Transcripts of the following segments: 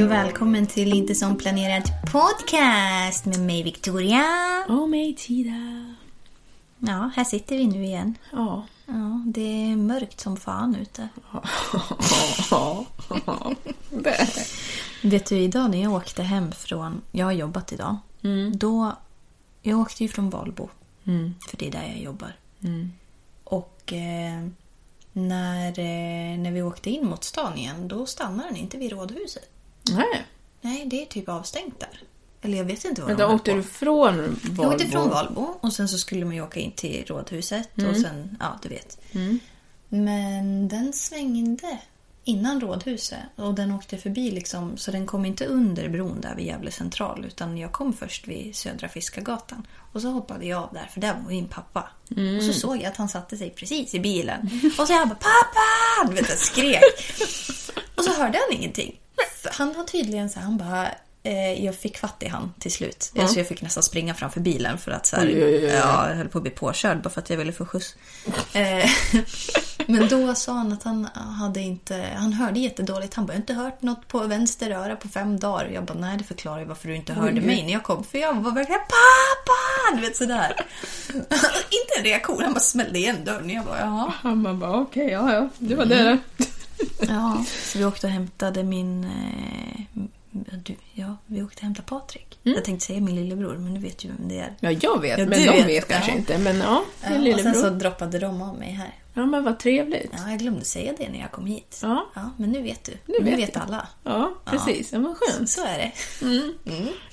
Hej och välkommen till Inte som planerat podcast med mig Victoria. Och mig Tida. Ja, här sitter vi nu igen. Ja. Ja, det är mörkt som fan ute. Ja. Det. Vet du, idag när jag åkte hem från... Jag har jobbat idag. Då... Jag åkte ju från Valbo. För det är där jag jobbar. Och eh, när, eh, när vi åkte in mot stan igen, då stannade den inte vid Rådhuset. Nej. Nej, det är typ avstängt där. Eller jag vet inte vad Men de åkte du från Valbo? Jag åkte från Valbo och sen så skulle man ju åka in till Rådhuset och Mm. sen, ja du vet. Men den svängde innan Rådhuset och den åkte förbi liksom så den kom inte under bron där vid Gävle central utan jag kom först vid Södra Fiskargatan. Och så hoppade jag av där för där var min pappa. Mm. Och så såg jag att han satte sig precis i bilen. Och så jag bara pappa! Du vet jag skrek. Och så hörde han ingenting. Han har tydligen så han bara eh, jag fick fatt i han till slut. Alltså jag fick nästan springa framför bilen för att så här, Oj, oj, oj. Ja, jag höll på att bli påkörd bara för att jag ville få skjuts. Eh, Men då sa han att han hade inte, han hörde jättedåligt. Han bara, jag har inte hört något på vänster öra på fem dagar. Jag bara, nej det förklarar ju varför du inte hörde mig när jag kom. För jag var verkligen, pappa! Du vet sådär. inte en reaktion, han bara smällde igen dörren. Jag bara, jaha. Han bara, okej, ja, ja. Det var det då. Ja, så vi åkte och hämtade min... Eh, du, ja, vi åkte och hämtade Patrik. Jag tänkte säga min lillebror, men du vet ju vem det är. Ja, jag vet, Ja, men de vet, vet, kanske ja. inte. Men ja, din Ja, och lillebror. sen så droppade de av mig här. Ja, men vad trevligt. Ja, jag glömde säga det när jag kom hit. Ja. men nu vet du. Nu Nu, vet vet, alla. Ja, precis. Ja, vad skönt. Så är det.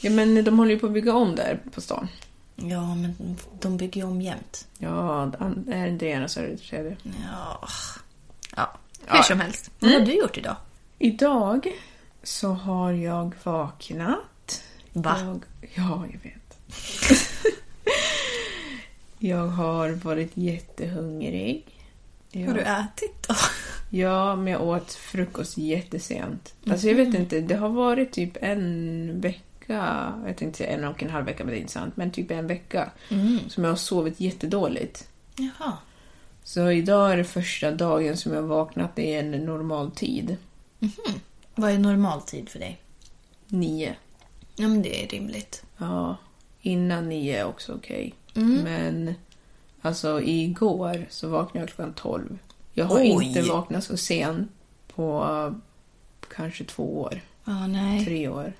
Ja, men de håller ju på att bygga om där på stan. Ja, men de bygger ju om jämt. Ja, är det ena så är det tredje. Ja. ja. Hur som helst. Vad har du gjort idag? Idag så har jag vaknat. Va? Jag, ja, jag vet. jag har varit jättehungrig. Jag, Har du ätit då? Ja, men jag åt frukost jättesent. Alltså jag vet inte, det har varit typ en vecka, jag tänkte säga en och en halv vecka men det är inte sant, men typ en vecka som jag har sovit jättedåligt. Jaha. Så idag är det första dagen som jag vaknat i en normal tid. Vad är normal tid för dig? Nio. Ja, men det är rimligt. Ja, innan nio är också okej. Men alltså igår så vaknade jag klockan tolv. Jag har Oj. inte vaknat så sent på kanske två år, Ja, nej. tre år.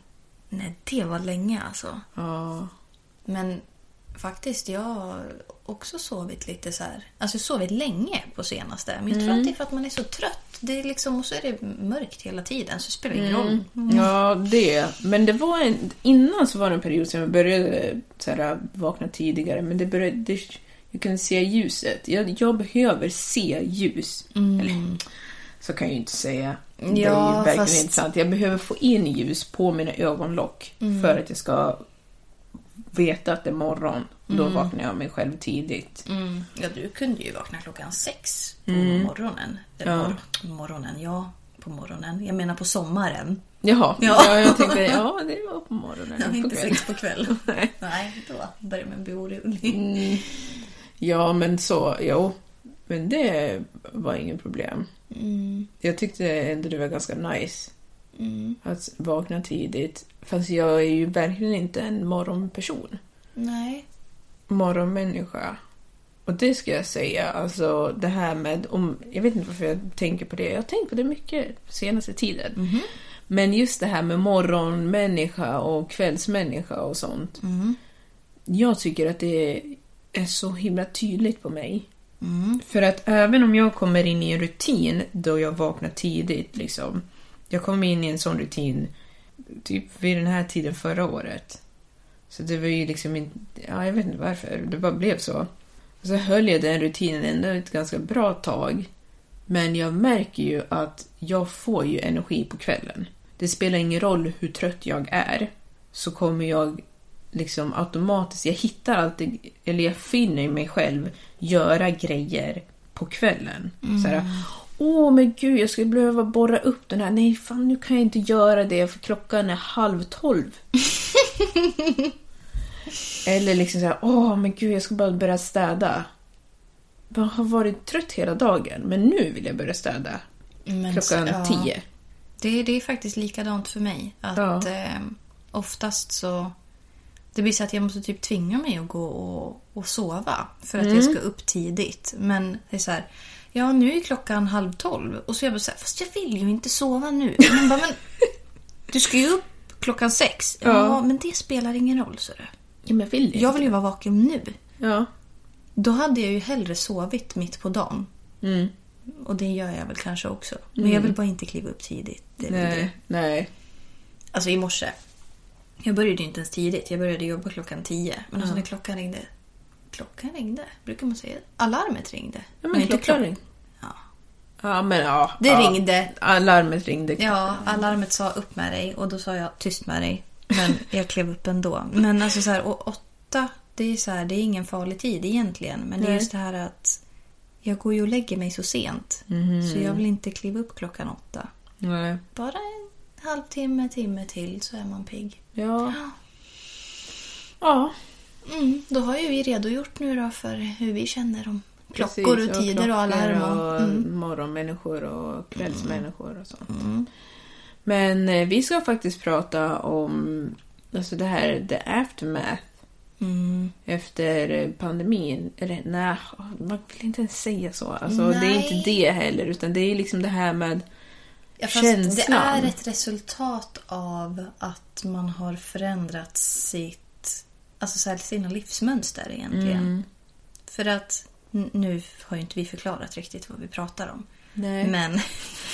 Nej, det var länge alltså. Ja, Men faktiskt, jag har också sovit lite så här. Alltså sovit länge på senaste. Men jag tror att det är för att man är så trött. Det är liksom, och så är det mörkt hela tiden, så det spelar ingen roll. ja det. Men det var en, innan så var det en period som jag började så här, vakna tidigare. Men det började, det, jag kunde se ljuset. Jag, jag behöver se ljus. Eller, Så kan jag ju inte säga. det är Ja, verkligen fast- inte sant. Jag behöver få in ljus på mina ögonlock Mm. för att jag ska veta att det är morgon. Då vaknar jag mig själv tidigt. Mm. Ja, du kunde ju vakna klockan sex på morgonen. Eller Ja. mor- morgonen, ja. På morgonen. Jag menar på sommaren. Jaha, Ja. ja. jag tänkte ja, det var på morgonen. Ja, inte sex på kvällen. Nej. Nej, då börjar man bli orolig. Ja, men så, jo. Men det var ingen problem. Mm. Jag tyckte ändå det var ganska nice att vakna tidigt. Fast jag är ju verkligen inte en morgonperson. Nej. Morgonmänniska. Och det ska jag säga, alltså det här med, om, jag vet inte varför jag tänker på det, jag har tänkt på det mycket senaste tiden. Men just det här med morgonmänniska och kvällsmänniska och sånt. Jag tycker att det är så himla tydligt på mig. För att även om jag kommer in i en rutin då jag vaknar tidigt, liksom. Jag kom in i en sån rutin typ vid den här tiden förra året. Så det var ju liksom inte, ja jag vet inte varför, det bara blev så. Och så höll jag den rutinen ändå ett ganska bra tag. Men jag märker ju att jag får ju energi på kvällen. Det spelar ingen roll hur trött jag är. Så kommer jag liksom automatiskt, jag hittar alltid, eller jag finner mig själv göra grejer på kvällen. Så här, mm åh men gud jag skulle behöva borra upp den här. Nej fan nu kan jag inte göra det för klockan är halv tolv. Eller liksom så här, åh men gud jag ska bara börja städa. Jag har varit trött hela dagen men nu vill jag börja städa. Men, Klockan ja. tio. Det, det är faktiskt likadant för mig. Att Ja. eh, oftast så... Det blir så att jag måste typ tvinga mig att gå och, och sova för att Mm. jag ska upp tidigt. Men det är så här... Ja, nu är klockan halv tolv. Och så jag bara så här, fast jag vill ju inte sova nu. Man bara, men du ska ju upp klockan sex. Ja, Ja. men det spelar ingen roll, så du. Ja, men jag vill inte. Jag vill ju vara vaken nu. Ja. Då hade jag ju hellre sovit mitt på dagen. Mm. Och det gör jag väl kanske också. Men jag vill bara inte kliva upp tidigt. Det är väl det. Nej, nej. Alltså i morse. Jag började ju inte ens tidigt. Jag började jobba klockan tio. Men alltså när klockan ringde. Klockan ringde? Brukar man säga Alarmet ringde. Ja, men inte klockan klock- ring. Ja. Ja, men ja. Det ja. ringde. Alarmet ringde. Ja, alarmet sa upp med dig och då sa jag tyst med dig. Men jag klev upp ändå. Men alltså så här, och åtta, det är så här, det är ingen farlig tid egentligen. Men det är just det här att jag går ju och lägger mig så sent. Mhm. Så jag vill inte kliva upp klockan åtta. Nej. Bara en halvtimme, timme till så är man pigg. Ja. Ja. Mm, då har ju vi redogjort nu då för hur vi känner om klockor Precis, och tider och alarm. Och, mm. morgonmänniskor och kvällsmänniskor och sånt. Men eh, vi ska faktiskt prata om alltså det här, the aftermath Mm. efter pandemin. Eller nej, man vill inte ens säga så. Alltså, det är inte det heller, utan det är liksom det här med Ja, känslan. det är ett resultat av att man har förändrat sitt, alltså så här, sina livsmönster egentligen. Mm. För att nu har ju inte vi förklarat riktigt vad vi pratar om. Nej. Men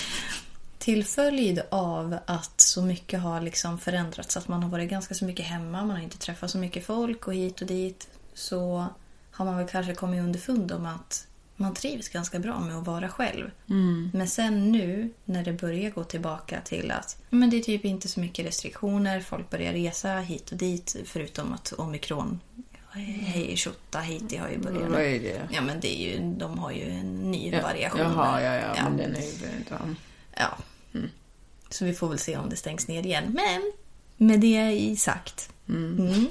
till följd av att så mycket har liksom förändrats, att man har varit ganska så mycket hemma, man har inte träffat så mycket folk och hit och dit, så har man väl kanske kommit underfund om att man trivs ganska bra med att vara själv. Men sen nu när det börjar gå tillbaka till att men det är typ inte så mycket restriktioner, folk börjar resa hit och dit förutom att omikron, hej tjotta hit, har ju börjat. Vad är det? Ja men det är ju, de har ju en ny Ja. variation. Jaha, där. ja, ja, men den är ju... Ja. Ja. Så vi får väl se om det stängs ner igen. Men med det i sagt. Mm.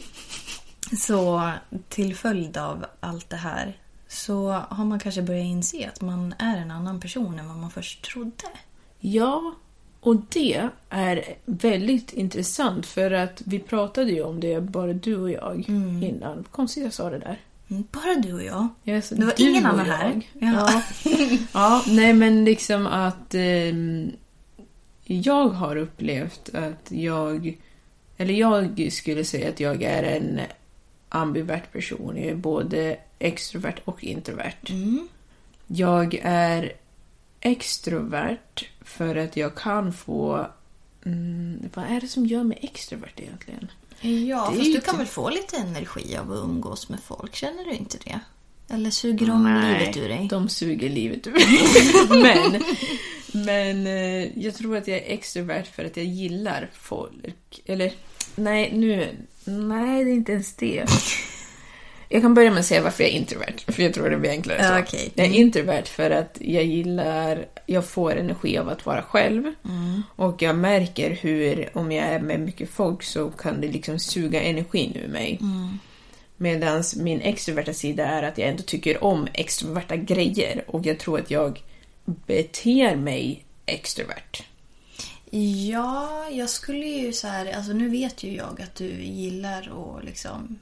Så till följd av allt det här så har man kanske börjat inse att man är en annan person än vad man först trodde. Ja, och det är väldigt intressant för att vi pratade ju om det, bara du och jag, innan. Konstigt jag sa det där. Mm, Bara du och jag. Yes, Det var ingen annan här. Ja. ja, nej men liksom att ehm, jag har upplevt att jag, eller jag skulle säga att jag är en ambivert person. Jag är både extrovert och introvert. Mm. Jag är extrovert för att jag kan få... Mm, vad är det som gör mig extrovert egentligen? Ja, Det fast du kan typ- väl få lite energi av att umgås med folk? Känner du inte det? Eller suger de livet ur dig? De suger livet ur mig. Men Men eh, jag tror att jag är extrovert för att jag gillar folk. Eller, nej, nu... Nej, det är inte ens det. Jag kan börja med att säga varför jag är introvert, för jag tror det blir enklare så. Okej. Jag är introvert för att jag gillar, jag får energi av att vara själv. Och jag märker hur, om jag är med mycket folk så kan det liksom suga energin ur mig. Medan min extroverta sida är att jag ändå tycker om extroverta grejer och jag tror att jag beter mig extrovert. Ja, jag skulle ju så här... Alltså nu vet ju jag att du gillar och liksom...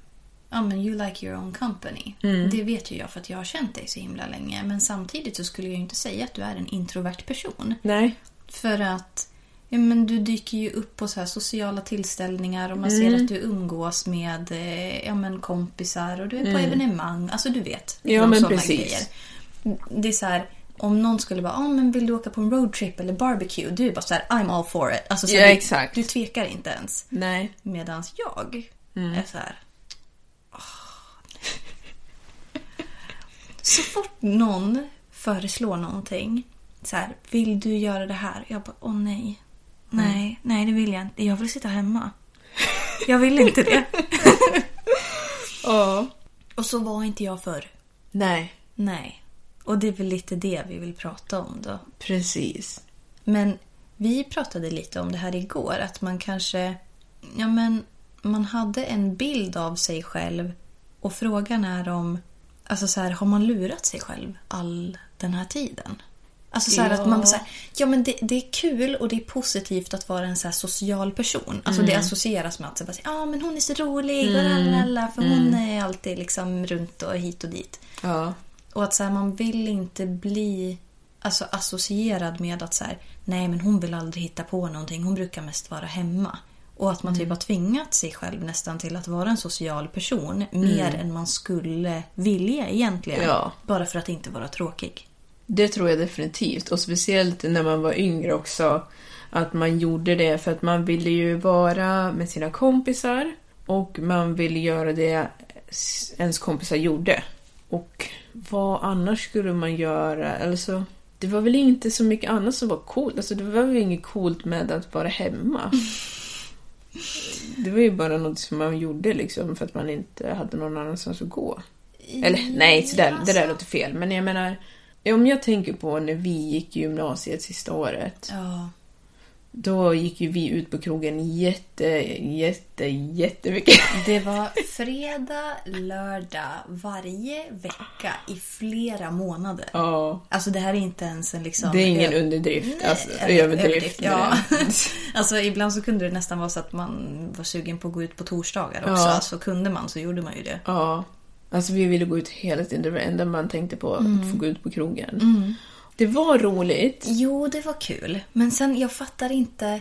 Ja, men you like your own company. Det vet ju jag för att jag har känt dig så himla länge. Men samtidigt så skulle jag ju inte säga att du är en introvert person. Nej. För att ja, men du dyker ju upp på så här sociala tillställningar och man ser att du umgås med eh, ja, men kompisar och du är på evenemang. Alltså du vet. Ja, men precis. Det är så här, om någon skulle bara, ah, men vill du åka på en roadtrip eller barbecue? Du är bara så här, I'm all for it. Alltså, så Ja, du, exakt. Du tvekar inte ens. Nej. Medan jag Mm. är så här... "Åh." Så fort någon föreslår någonting. Så här, vill du göra det här? Jag bara, åh nej. Nej, nej det vill jag inte. Jag vill sitta hemma. Jag vill inte det. Ja. Och så var inte jag förr. Nej. Nej. Och det är väl lite det vi vill prata om då. Precis. Men vi pratade lite om det här igår. Att man kanske... Ja, men man hade en bild av sig själv. Och frågan är om... Alltså så här, har man lurat sig själv all den här tiden? Alltså så Ja. att man så här, ja men det, det är kul och det är positivt att vara en så social person. Alltså det associeras med att ja men hon är så rolig och lalala, för hon är alltid liksom runt och hit och dit. Ja. Och att så här, man vill inte bli alltså, associerad med att så här, nej men hon vill aldrig hitta på någonting, hon brukar mest vara hemma. Och att man typ har tvingat sig själv nästan till att vara en social person mer än man skulle vilja egentligen. Ja. Bara för att inte vara tråkig. Det tror jag definitivt. Och speciellt när man var yngre också. Att man gjorde det för att man ville ju vara med sina kompisar. Och man ville göra det ens kompisar gjorde. Och vad annars skulle man göra? Alltså, det var väl inte så mycket annat som var coolt. Alltså, det var väl inget coolt med att vara hemma. Det var ju bara något som man gjorde liksom för att man inte hade någon annanstans att gå. Eller nej, så där, det där låter fel. Men jag menar, om jag tänker på när vi gick i gymnasiet sista året. Ja. Då gick ju vi ut på krogen jätte, jätte, jättemycket. Det var fredag, lördag varje vecka i flera månader. Ja, Alltså det här är inte ens en liksom... det är ingen underdrift. Alltså, eller överdrift. Ja. alltså ibland så kunde det nästan vara så att man var sugen på att gå ut på torsdagar också. Ja. Alltså kunde man så gjorde man ju det. Ja. Alltså vi ville gå ut hela tiden. Det var det enda man tänkte på, att Mm. få gå ut på krogen. Det var roligt. Jo, det var kul. Men sen, jag fattar inte...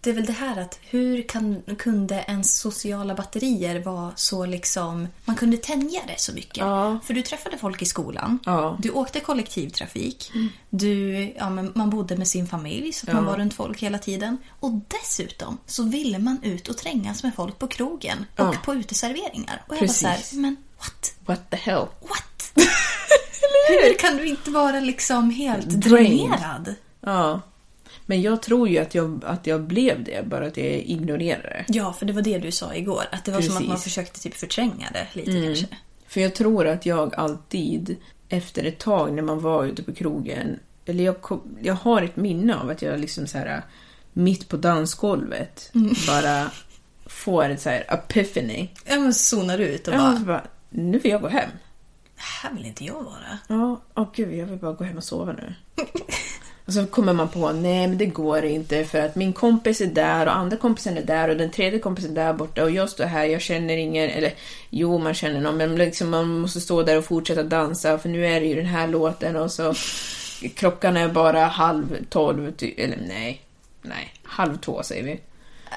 Det är väl det här att hur kan, kunde ens sociala batterier vara så liksom... Man kunde tänja det så mycket. Ja. För du träffade folk i skolan. Ja. Du åkte kollektivtrafik. Du, ja, men man bodde med sin familj så att man Ja. var runt folk hela tiden. Och dessutom så ville man ut och trängas med folk på krogen. Och på uteserveringar. Och jag Precis. var så här, men what? What the hell? What? Hur kan du inte vara liksom helt dränerad? Ja. Men jag tror ju att jag, att jag blev det, bara att jag ignorerade det. Ja, för det var det du sa igår. Att det var som att man Precis. försökte typ förtränga det lite kanske. För jag tror att jag alltid, efter ett tag när man var ute på krogen, eller jag, kom, jag har ett minne av att jag liksom så här mitt på dansgolvet bara får ett så här epiphany. Ja, men zonar ut och Ja, bara, så bara, nu vill jag gå hem. Här vill inte jag vara. Ja, åh gud, jag vill bara gå hem och sova nu. Och så kommer man på, nej men det går inte för att min kompis är där och andra kompisen är där och den tredje kompisen är där borta och jag står här, jag känner ingen, eller jo man känner någon men liksom man måste stå där och fortsätta dansa för nu är det ju den här låten och så klockan är bara halv tolv, eller nej, nej, halv två säger vi.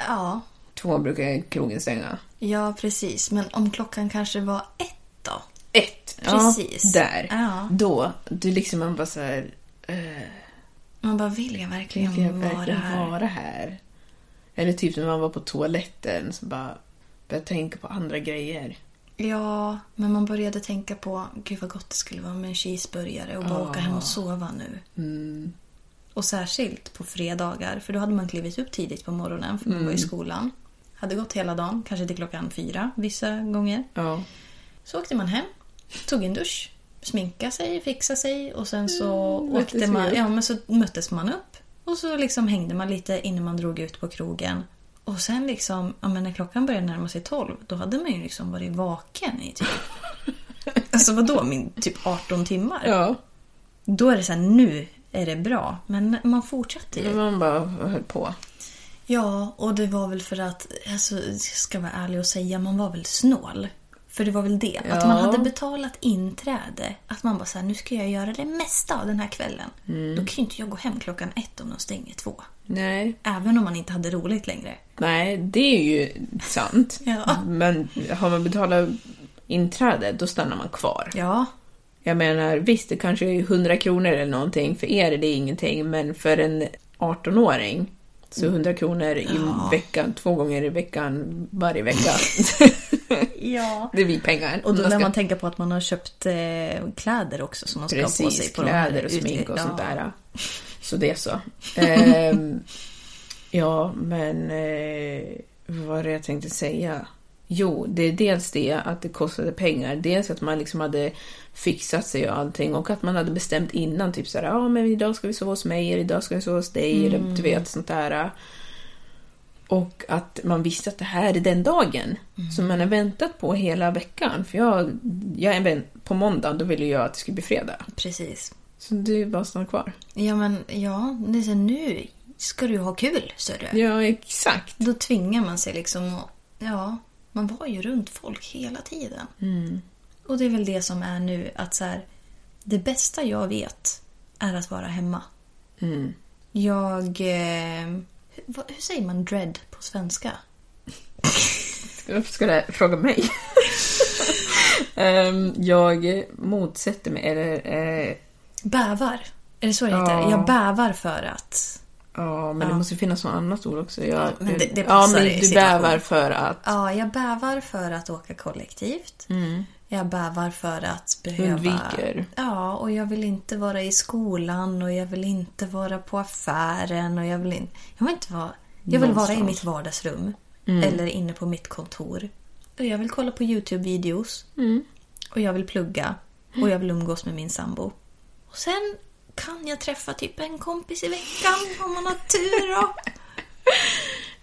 Ja, Två brukar krogen stänga. ja precis. Men om klockan kanske var ett då? Ett, Precis. ja, där. Ja. Då, du liksom man bara så här, Man bara, vill jag verkligen, Vill jag vara verkligen här? vara här? Eller typ när man var på toaletten så bara började tänka på andra grejer. Ja, men man började tänka på, gud vad gott det skulle vara med en cheeseburgare och bara Ja. åka hem och sova nu. Och särskilt på fredagar, för då hade man klivit upp tidigt på morgonen för man var i skolan. Hade gått hela dagen, kanske till klockan fyra vissa gånger. Ja. Så åkte man hem, tog en dusch, sminka sig, fixa sig och sen så Mm, åkte man, ja men så möttes man upp. Och så liksom hängde man lite innan man drog ut på krogen. Och sen liksom, ja men när klockan började närma sig 12, då hade man ju liksom varit vaken i typ... alltså vadå, min typ 18 timmar? Ja. Då är det så här, nu är det bra. Men man fortsatte ju. Man bara höll på. Ja, och det var väl för att, alltså, jag ska vara ärlig och säga, man var väl snål. För det var väl det. Att Ja. man hade betalat inträde. Att man bara så här, nu ska jag göra det mesta av den här kvällen. Mm. Då kan ju inte jag gå hem klockan ett om de stänger två. Nej. Även om man inte hade roligt längre. Nej, det är ju sant. Ja. Men har man betalat inträde, då stannar man kvar. Ja, Jag menar, visst, det kanske är 100 kronor eller någonting. För er är det ingenting, men för en 18-åring så 100 kronor i veckan, två gånger i veckan, varje vecka. ja. det blir pengar. Och då Man när man tänker på att man har köpt eh, kläder också som man ska ha på sig. Precis, På kläder och smink och ja. sånt där. Så det är så. Ehm, ja, men eh, vad var det jag tänkte säga? Jo, det är dels det att det kostade pengar. Dels att man liksom hade fixat sig och allting och att man hade bestämt innan typ såhär, ja men idag ska vi sova hos mig, eller idag ska vi sova hos dig, eller du vet sånt där. Och att man visste att det här är den dagen som man har väntat på hela veckan. För jag, jag på måndag, då ville jag att det skulle bli fredag. Precis. Så du bara stannar kvar? Ja, men ja, det är så nu ska du ha kul, sörru. Ja, exakt. Då tvingar man sig liksom att... Ja, man var ju runt folk hela tiden. Och det är väl det som är nu att så här, det bästa jag vet är att vara hemma. Jag... Eh, hur, hur säger man dread på svenska? Varför ska du fråga mig? Ehm, jag motsätter mig, eller... eh, Bävar. Är det så det Ja. heter? Jag bävar för att... ja, men det måste finnas något annat ord också. Jag, men det- det ja, men du bävar för att Ja, jag bävar för att åka kollektivt. Jag bävar för att behöva... Undviker. Ja, och jag vill inte vara i skolan och jag vill inte vara på affären och jag vill, in... jag vill inte vara... Jag vill vara i mitt vardagsrum. Eller inne på mitt kontor. Och jag vill kolla på YouTube-videos. Och jag vill plugga. Och jag vill umgås med min sambo. Och sen kan jag träffa typ en kompis i veckan om man har tur. Då.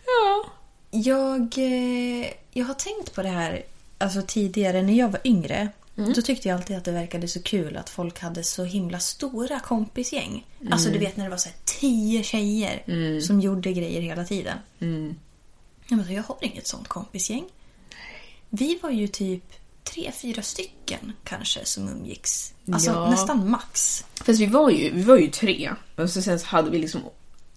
Ja. Jag, eh, jag har tänkt på det här alltså tidigare när jag var yngre. Då tyckte jag alltid att det verkade så kul att folk hade så himla stora kompisgäng. Alltså du vet när det var så här tio tjejer som gjorde grejer hela tiden. Jag, bara, jag har inget sånt kompisgäng. Vi var ju typ tre, fyra stycken kanske som umgicks. Alltså Ja. nästan max. Fast vi var ju, vi var ju tre. Och så sen så hade vi liksom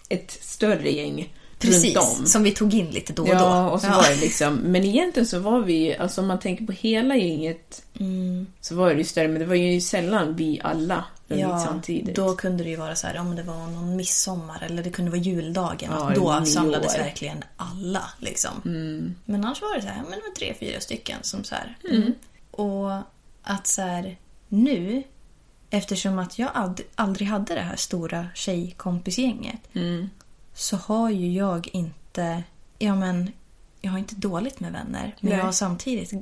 ett större gäng Precis, runt om. som vi tog in lite då och då. Ja, och så Ja. var det liksom, men egentligen så var vi, alltså om man tänker på hela gänget Mm. så var det ju större, men det var ju sällan vi alla umgicks samtidigt. Då kunde det ju vara så här, om det var någon midsommar eller det kunde vara juldagen. Ja, då samlades verkligen alla. Liksom. Mm. Men annars var det så här, men det var tre, fyra stycken som så här. Mm. Och att så här, nu, eftersom att jag ald- aldrig hade det här stora tjejkompisgänget. Mm. Så har ju jag inte, ja men, jag har inte dåligt med vänner. Men Nej. jag har samtidigt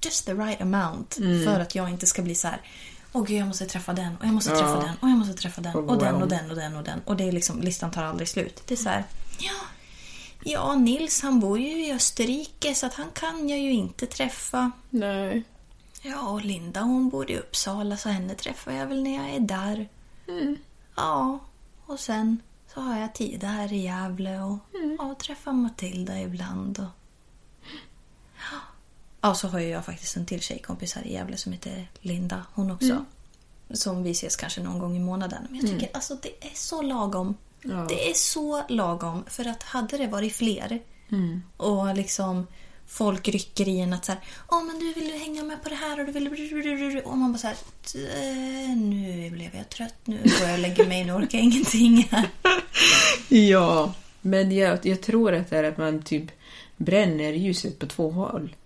just the right amount för att jag inte ska bli så här. Åh gud, jag måste träffa den och jag måste träffa Ja. den och jag måste träffa den och den och den och den och den. Och det är liksom, listan tar aldrig slut. Det är så här, ja, ja, Nils han bor ju i Österrike så att han kan jag ju inte träffa. Nej. Ja, och Linda hon bor i Uppsala så henne träffar jag väl när jag är där. Ja, och sen så har jag tid här i Gävle och ja, träffar Matilda ibland. Och... Ja, så har jag faktiskt en till tjejkompis här i Gävle som heter Linda. Hon också. Som vi ses kanske någon gång i månaden. Men jag tycker alltså det är så lagom. Ja. Det är så lagom. För att hade det varit fler och liksom folk rycker i en att så här, Åh men du vill du hänga med på det här och du vill... Och man bara så här, "Eh, nu blev jag trött, nu går jag och lägger mig, nu orkar jag ingenting här. Ja, men jag, jag tror att det är att man typ bränner ljuset på två håll.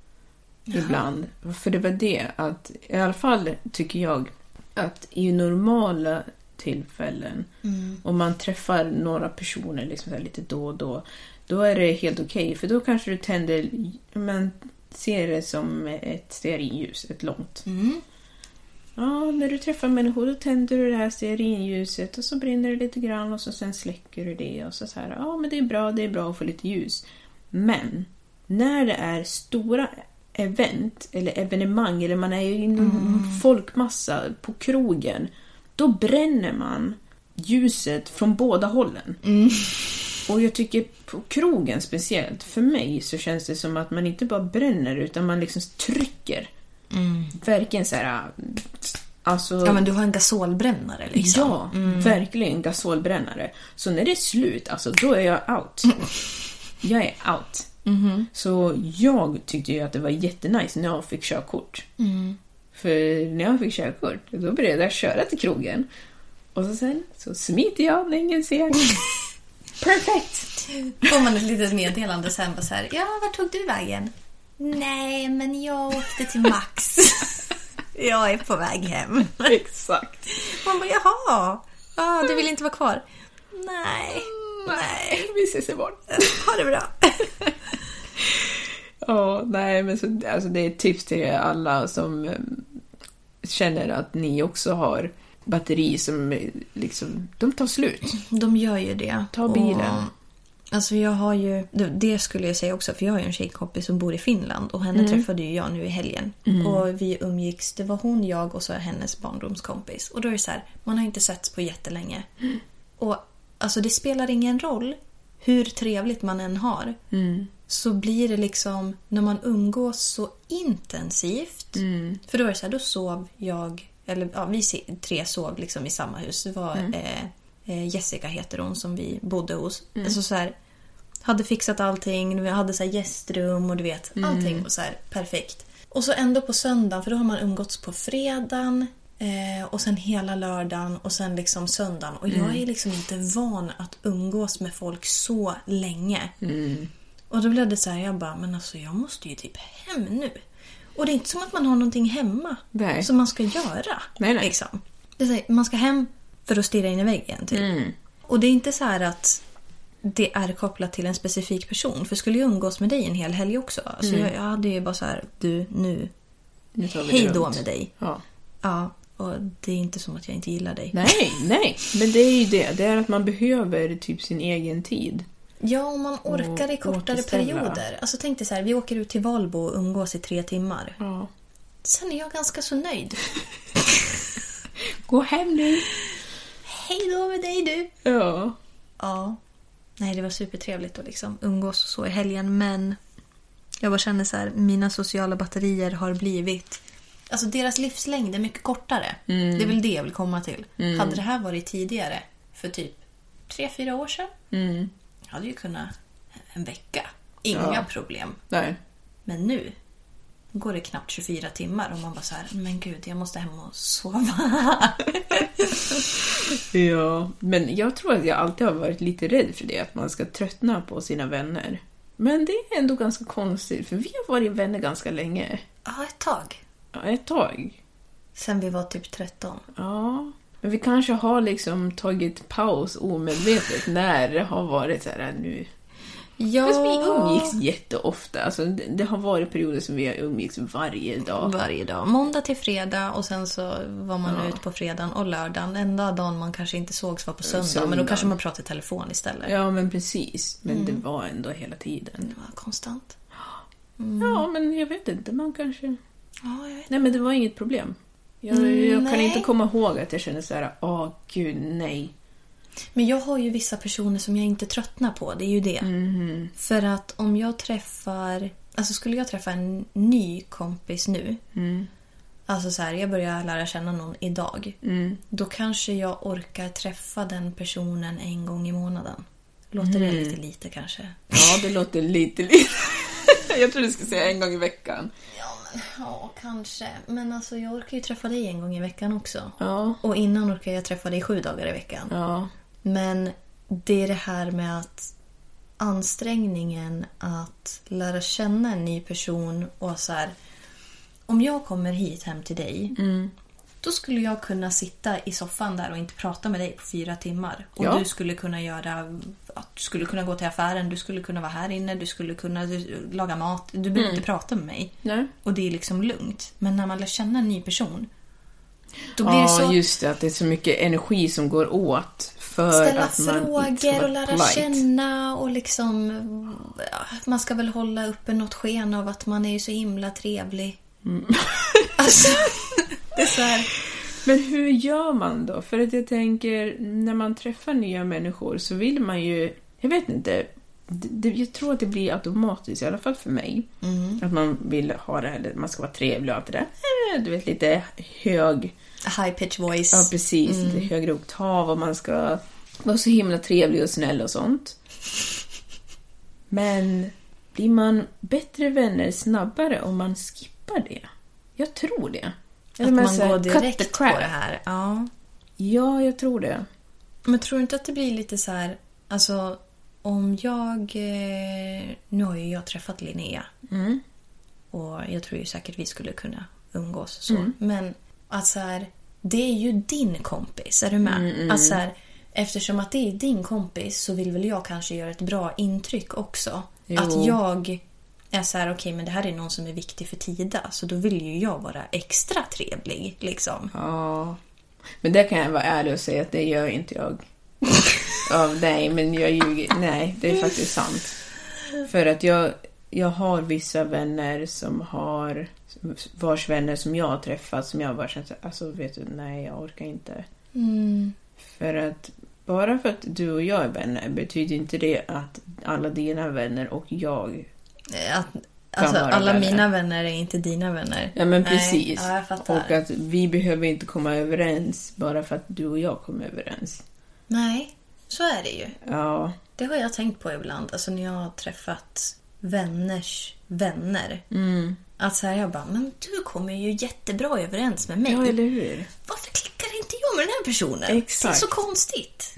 Ibland. För det var det att, i alla fall tycker jag, att i normala tillfällen och man träffar några personer liksom lite då och då, då är det helt okej. för då kanske du tänder, man ser det som ett stearinljus, ett långt. Ja, när du träffar människor då tänder du det här stearinljuset och så brinner det lite grann och så sen släcker du det och så, så här, ja men det är bra, det är bra att få lite ljus. Men när det är stora event eller evenemang eller man är i en folkmassa på krogen, då bränner man ljuset från båda hållen. Och jag tycker på krogen speciellt, för mig så känns det som att man inte bara bränner utan man liksom trycker. Verkligen så här... Alltså, Ja, men du har en gasolbrännare liksom. Ja, verkligen gasolbrännare. Så när det är slut, alltså då är jag out. Jag är out. Så jag tyckte ju att det var jättenice när jag fick körkort. För när jag fick körkort, då började jag köra till krogen. Och så sen så smiter jag när ingen ser. Perfekt! Får man ett litet meddelande sen bara så här, ja, var tog du vägen? Nej, men jag åkte till Max. jag är på väg hem. Exakt. Man bara, jaha, ja, du vill inte vara kvar? Nej, nej, Vi ses imorgon. ha det bra. Ja, nej, men så, alltså det är ett tips till alla som eh, känner att ni också har batteri som liksom, de tar slut. De gör ju det. Ta bilen. Och, alltså jag har ju, det- skulle jag säga också, för jag har ju en tjejkompis som bor i Finland och henne träffade ju jag nu i helgen. Och vi umgicks, det var hon, jag och så hennes barndomskompis. Och då är det så här, man har inte setts på jättelänge. Och alltså det spelar ingen roll hur trevligt man än har. Så blir det liksom, när man umgås så intensivt. För då är det så här, då sov jag, eller ja, vi tre sov liksom i samma hus. Det var eh, eh, Jessica heter hon som vi bodde hos. Alltså så här, hade fixat allting, vi hade så här gästrum och du vet, allting var så här perfekt. Och så ändå på söndagen, för då har man umgåtts på fredagen eh, och sen hela lördagen och sen liksom söndagen. Och jag är liksom inte van att umgås med folk så länge. Och då blev det så här, jag bara, men alltså jag måste ju typ hem nu. Och det är inte som att man har någonting hemma Nej. som man ska göra. Nej, nej. Liksom. Så här, man ska hem för att stirra in i väggen. Typ. Mm. Och det är inte så här att det är kopplat till en specifik person. För skulle jag umgås med dig en hel helg också. Alltså jag, jag hade ju bara så här, du nu, Nu hej då med dig. Ja. Ja, och det är inte som att jag inte gillar dig. Nej, nej, men det är ju det. Det är att man behöver typ sin egen tid. Ja, om man orkar i kortare perioder. Alltså tänk dig så här, vi åker ut till Valbo och umgås i tre timmar. Ja. Sen är jag ganska så nöjd. Gå hem nu. Hej då med dig du! Ja. Ja. Nej, det var supertrevligt att liksom umgås och så i helgen, men jag bara känner så här, mina sociala batterier har blivit... Alltså deras livslängd är mycket kortare. Det är väl det jag vill komma till. Hade det här varit tidigare, för typ tre, fyra år sedan, jag hade ju kunnat en vecka. Inga Ja. problem. Nej. Men nu går det knappt 24 timmar och man bara så här, men gud, jag måste hem och sova. Ja, men jag tror att jag alltid har varit lite rädd för det, att man ska tröttna på sina vänner. Men det är ändå ganska konstigt, för vi har varit vänner ganska länge. ja, ett tag. Ja, ett tag. Sen vi var typ 13. Ja. Men vi kanske har liksom tagit paus omedvetet när det har varit så här nu. Ja. Fast vi umgicks jätteofta. Alltså, det, det har varit perioder som vi har umgicks varje dag. Varje dag. Måndag till fredag och sen så var man Ja. ute på fredagen och lördagen. Enda dagen man kanje inte sågs var på söndag. Men då kanske man pratade i telefon istället. Ja, men precis. Men det var ändå hela tiden. Det var konstant. Ja, men jag vet inte. Man kanske... Ja, jag vet. Nej, men det var inget problem. Jag, Mm, jag kan inte komma ihåg att jag kände så här, åh gud, nej. Men jag har ju vissa personer som jag inte tröttnar på. Det är ju det. För att om jag träffar... Alltså skulle jag träffa en ny kompis nu. Alltså så här, jag börjar lära känna någon idag. Då kanske jag orkar träffa den personen en gång i månaden. Låter det lite lite kanske? Ja, det låter lite, lite... jag tror du skulle säga en gång i veckan. Ja, kanske. Men alltså jag orkar ju träffa dig en gång i veckan också. Ja, Och innan orkar jag träffa dig sju dagar i veckan. ja. Men det är det här med att ansträngningen att lära känna en ny person och så här. Om jag kommer hit hem till dig Då skulle jag kunna sitta i soffan där och inte prata med dig på fyra timmar. Och Ja. du skulle kunna göra... Du skulle kunna gå till affären, du skulle kunna vara här inne, du skulle kunna laga mat. Du behöver inte prata med mig. Nej. Och det är liksom lugnt. Men när man lär känna en ny person. Då blir Ja, det så... just det. Att det är så mycket energi som går åt för Ställa att man frågor och lära polite. känna och liksom... Man ska väl hålla uppe något sken av att man är så himla trevlig. Mm. Alltså, det är så här... Men hur gör man då? För att jag tänker, när man träffar nya människor så vill man ju... Jag vet inte. Det, jag tror att det blir automatiskt, i alla fall för mig. Mm. Att man vill ha det här, man ska vara trevlig och allt det där. Eh, Du vet, lite hög... High pitch voice. Ja, precis. Mm. Lite högre oktav och man ska vara så himla trevlig och snäll och sånt. Men blir man bättre vänner snabbare om man skippar det? Jag tror det. Eller Att man här, går direkt på det här. Ja. Ja, jag tror det. Men tror du inte att det blir lite så här... Alltså, om jag... Eh, nu har ju jag träffat Linnea. Mm. Och jag tror ju säkert vi skulle kunna umgås så. Men att så här, det är ju din kompis. Är du med? Att så här, eftersom att det är din kompis så vill väl jag kanske göra ett bra intryck också. Jo. Att jag är så här, okej men det här är någon som är viktig för Tida. Så då vill ju jag vara extra trevlig liksom. Ja. Men där kan jag vara ärlig och säga att det gör inte jag. Ja, nej, men jag ljuger. Nej, det är faktiskt sant. För att jag, jag har vissa vänner som har vars vänner som jag har träffat som jag bara här, alltså vet du, nej jag orkar inte. För att bara för att du och jag är vänner betyder inte det att alla dina vänner och jag Att, alltså, alla vänner. mina vänner är inte dina vänner. Ja men Nej, precis. Ja, jag fattar. och att vi behöver inte komma överens bara för att du och jag kommer överens. Nej, så är det ju. Ja, Det har jag tänkt på ibland, alltså när jag har träffat vänners vänner. Mm. Att så här, jag bara, men du kommer ju jättebra överens med mig. ja eller hur? Varför klickar inte jag med den här personen? Exakt. Mm. Det är så konstigt.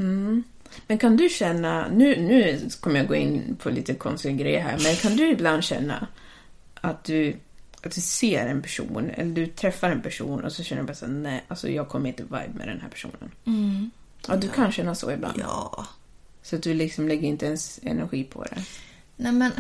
Men kan du känna, nu, nu kommer jag gå in på lite konstiga grejer här, men kan du ibland känna att du, att du ser en person, eller du träffar en person och så känner du bara så här, nej, alltså jag kommer inte vibe med den här personen. Ja, du kan känna så ibland. Ja. Så att du liksom lägger inte ens energi på det. Nej men,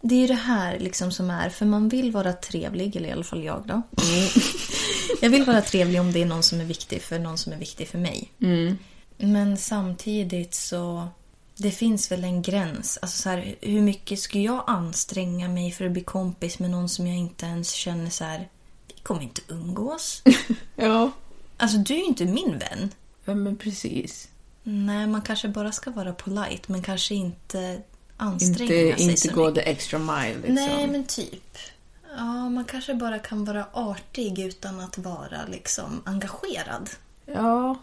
det är ju det här liksom som är, för man vill vara trevlig, eller i alla fall jag då. Mm. jag vill vara trevlig om det är någon som är viktig för någon som är viktig för mig. Mm. Men samtidigt så, det finns väl en gräns. Alltså så här, hur mycket ska jag anstränga mig för att bli kompis med någon som jag inte ens känner så här, vi kommer inte umgås. Ja. Alltså du är ju inte min vän. Ja, men precis. Nej, man kanske bara ska vara polite, men kanske inte anstränga Inte, sig inte så gå mycket. the extra mile liksom. Nej, men typ. Ja, man kanske bara kan vara artig utan att vara liksom engagerad. Ja.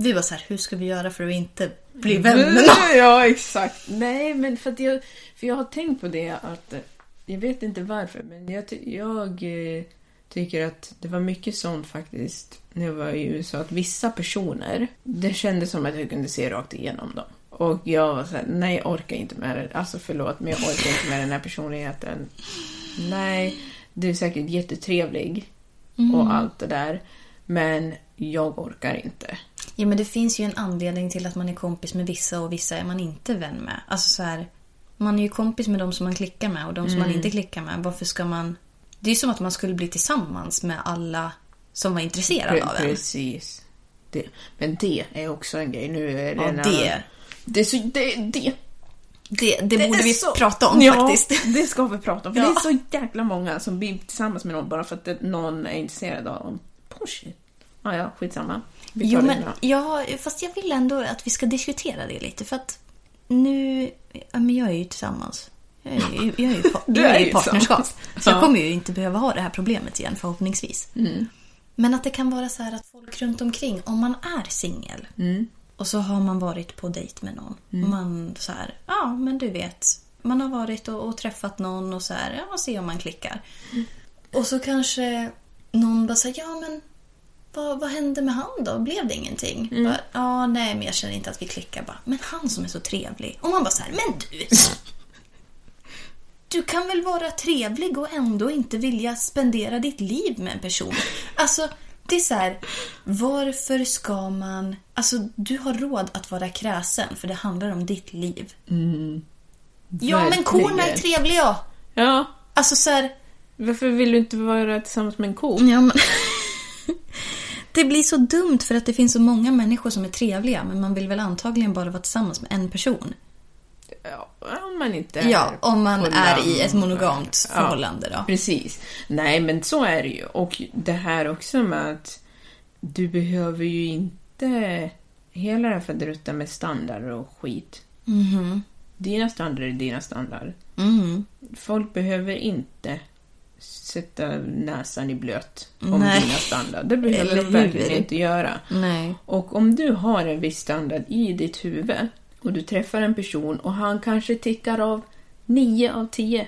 Vi var så här, hur ska vi göra för att inte bli vänner? Ja, exakt. Nej, men för att jag, för jag har tänkt på det att, eh, jag vet inte varför, men jag, jag eh, tycker att det var mycket sånt faktiskt när jag var i USA, att vissa personer, det kändes som att jag kunde se rakt igenom dem. Och jag var såhär, nej jag orkar inte med det. Alltså förlåt, men jag orkar inte med den här personligheten. Nej, du är säkert jättetrevlig och allt det där. Men jag orkar inte. Ja, men det finns ju en anledning till att man är kompis med vissa och vissa är man inte vän med. Alltså så här, man är ju kompis med de som man klickar med och de som man inte klickar med. Varför ska man... Det är ju som att man skulle bli tillsammans med alla som var intresserade Pre- av en. Precis. Det. Men det är också en grej. Nu är det Ja, det. Det är så... Det, det. Det, det, det borde vi så- prata om ja, faktiskt. det ska vi prata om. För Ja. det är så jäkla många som blir tillsammans med någon bara för att någon är intresserad av dem. Bullshit. Ah, ja, skitsamma. Jo, men, ja, fast jag vill ändå att vi ska diskutera det lite. För att nu... Ja, men jag är ju tillsammans. Jag är ju, jag är ju, Du är ju i partnerskap. Så jag Ja. kommer ju inte behöva ha det här problemet igen förhoppningsvis. Men att det kan vara så här att folk runt omkring, om man är singel och så har man varit på dejt med någon. Man så här, ja men du vet. Man har varit och, och träffat någon och så här, ja se om man klickar. Och så kanske någon bara säger, ja men vad, vad hände med han då? Blev det ingenting? Mm. Ja, nej, men jag känner inte att vi klickar. Bara, men han som är så trevlig. Och man bara så här, men du! Du kan väl vara trevlig och ändå inte vilja spendera ditt liv med en person? Alltså, Det är så här, varför ska man... Alltså, du har råd att vara kräsen för det handlar om ditt liv. Ja, men korna är trevliga. Ja, Alltså så här... varför vill du inte vara tillsammans med en ko? Ja, men... det blir så dumt för att det finns så många människor som är trevliga men man vill väl antagligen bara vara tillsammans med en person. Ja, om man inte Ja, är om man är i ett monogamt Ja, förhållande då. Precis. Nej, men så är det ju. Och det här också med att du behöver ju inte hela det här faderuttan med standard och skit. Mhm. Dina standarder är dina standarder. Mm. Folk behöver inte sätta näsan i blöt om Nej. dina standard. Det behöver de verkligen inte göra. Nej. Och om du har en viss standard i ditt huvud och du träffar en person och han kanske tickar av 9 av 10.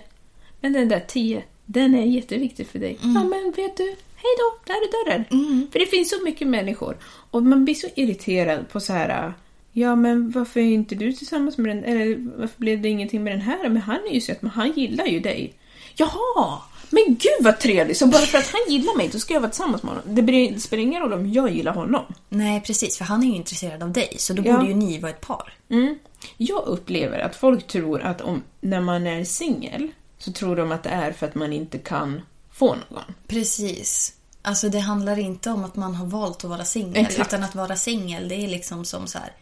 Men den där 10, den är jätteviktig för dig. Mm. Ja, men vet du, hej då, där är dörren. För det finns så mycket människor. Och man blir så irriterad på så här... Ja, men varför är inte du tillsammans med den? Eller varför blev det ingenting med den här? Men han är ju söt, men han gillar ju dig. Jaha! Men gud vad trevligt! Så bara för att han gillar mig, då ska jag vara tillsammans med honom. Det spelar ingen roll om jag gillar honom. Nej, precis. För han är ju intresserad av dig. Så då Ja. borde ju ni vara ett par. Mm. Jag upplever att folk tror att om, när man är singel så tror de att det är för att man inte kan få någon. Precis. Alltså det handlar inte om att man har valt att vara singel. Utan att vara singel, det är liksom som så här.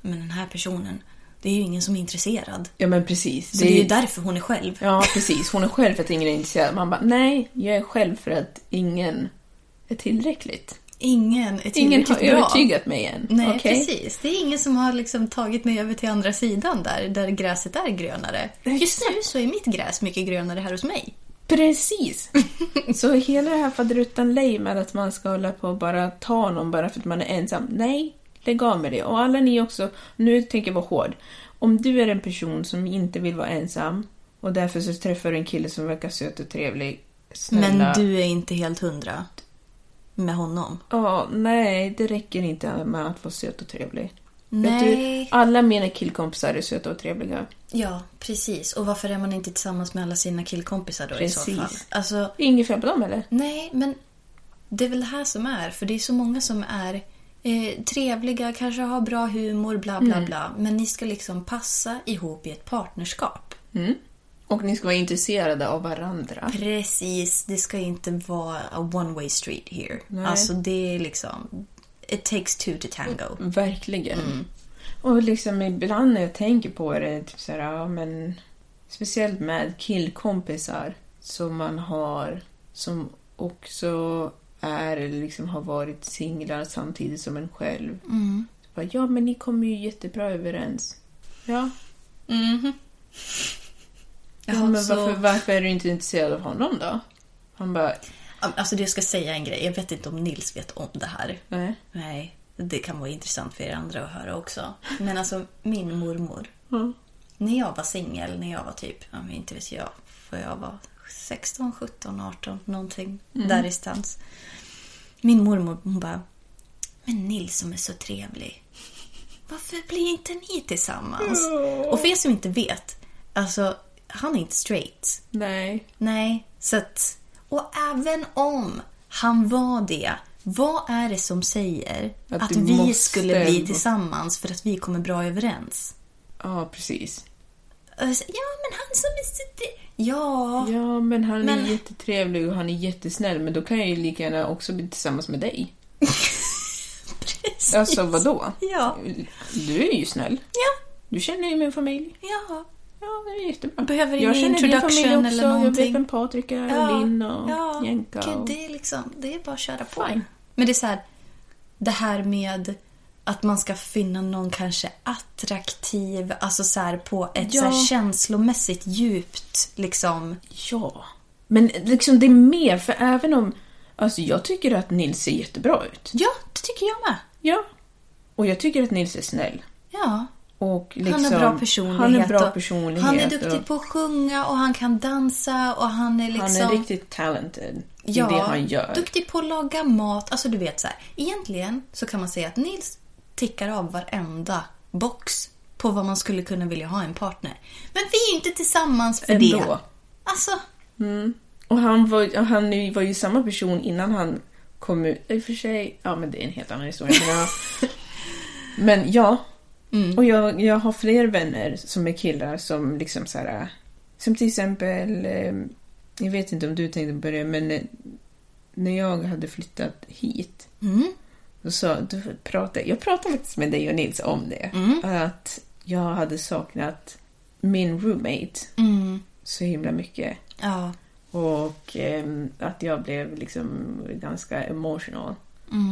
Men den här personen, det är ju ingen som är intresserad. Ja men precis. Så det, är ju därför hon är själv. Ja precis, hon är själv för att ingen är intresserad. Man bara, nej, jag är själv för att ingen är tillräckligt. Ingen är Ingen har övertygat mig än. Nej, Okej? precis. Det är ingen som har liksom tagit mig över till andra sidan där, där gräset är grönare. Just nu så är mitt gräs mycket grönare här hos mig. Precis! Så hela det här faderuttan lej med att man ska hålla på och bara ta någon bara för att man är ensam. Nej, lägg av med det. Och alla ni också, nu tänker jag vara hård. Om du är en person som inte vill vara ensam och därför så träffar du en kille som verkar söt och trevlig. Snälla. Men du är inte helt hundra med honom. Ja, nej, det räcker inte med att vara söt och trevlig. Nej. Du, alla mina killkompisar är söta och trevliga. Ja, precis. Och varför är man inte tillsammans med alla sina killkompisar då i så Precis. fall? Alltså, Inget fel på dem eller? nej, men det är väl det här som är. För det är så många som är eh, trevliga, kanske har bra humor, bla bla Mm. bla. Men ni ska liksom passa ihop i ett partnerskap. Och ni ska vara intresserade av varandra. Precis, det ska inte vara a one way street here. Nej. Alltså det är liksom... It takes two to tango. Verkligen. Mm. Och liksom ibland när jag tänker på det, typ så här, ja, men speciellt med killkompisar som man har som också är eller liksom har varit singlar samtidigt som en själv. Mm. Så bara, ja, men ni kommer ju jättebra överens. Ja, ja Jaha, men så- varför, varför är du inte intresserad av honom då? Han bara, Alltså det jag ska säga en grej. Jag vet inte om Nils vet om det här. nej. Nej, det kan vara intressant för er andra att höra också. Men alltså, min mormor. Mm. När jag var singel, när jag var typ, ja, inte vet jag, för jag var 16, 17, 18, någonting där i stans. Min mormor, hon bara, men Nils som är så trevlig. Varför blir inte ni tillsammans? Och för er som inte vet, alltså, han är inte straight. Nej. Nej, så att... Och även om han var det, vad är det som säger Att att, vi skulle bli tillsammans för att vi kommer bra överens? Ja, precis. Ja, men han som är så... Ja, Ja, men han är Men- jättetrevlig och han är jättesnäll, men då kan jag ju lika gärna också bli tillsammans med dig. precis. Alltså, vadå? Ja, Du är ju snäll. ja, Du känner ju min familj. ja. Ja, det är jättebra. Behöver jag känner din familj introduction också. eller Jag vet vem Patrik är, ja. och Linn och ja. Jenka. Och... det är liksom, det är bara att köra på. Fine. Men det är så här, det här med att man ska finna någon kanske attraktiv, alltså så här på ett Ja. så här känslomässigt djupt liksom. Ja. Men liksom det är mer, för även om... Alltså jag tycker att Nils ser jättebra ut. Ja, det tycker jag med. Ja. Och jag tycker att Nils är snäll. Ja. Och liksom, han har bra personlighet. Han är bra och personlighet. Han är duktig och på att sjunga och han kan dansa och han är liksom... Han är riktigt talented i ja, det han gör. duktig på att laga mat. Alltså du vet så här. Egentligen så kan man säga att Nils tickar av varenda box på vad man skulle kunna vilja ha en partner. Men vi är inte tillsammans för Ändå. det. Alltså, Och han var, och han var ju samma person innan han kommun... I och för sig, ja men det är en helt annan historia. Men, ja. Och jag, jag har fler vänner som är killar som liksom så här... Som till exempel... eh, Jag vet inte om du tänkte på det, men eh, när jag hade flyttat hit Mm. Sa, då pratade, jag pratade faktiskt med dig och Nils om det. Att jag hade saknat min roommate Mm. så himla mycket. Ja. Och ehm, att jag blev liksom ganska emotional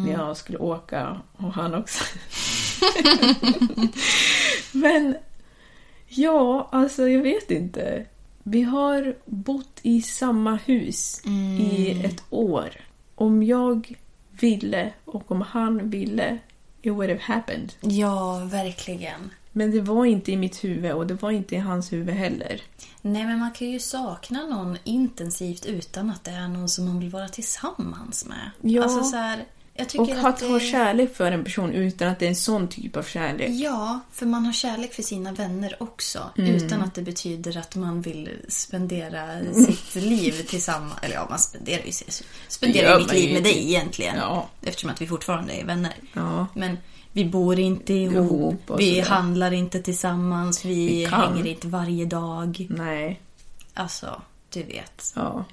när jag skulle åka och han också. Men ja, alltså jag vet inte. Vi har bott i samma hus i ett år. Om jag ville och om han ville, it would have happened. ja, verkligen. Men det var inte i mitt huvud och det var inte i hans huvud heller. Nej, men man kan ju sakna någon intensivt utan att det är någon som man vill vara tillsammans med. Ja. Alltså så här, Och att det... ha kärlek för en person utan att det är en sån typ av kärlek. Ja, för man har kärlek för sina vänner också. Mm. Utan att det betyder att man vill spendera sitt liv tillsammans. Eller ja, man spenderar ju spenderar mitt liv med dig egentligen. Ja. Eftersom att vi fortfarande är vänner. Ja. Men vi bor inte ihop. Ihop vi handlar inte tillsammans. Vi, Vi hänger inte varje dag. Nej. Alltså, du vet. Ja.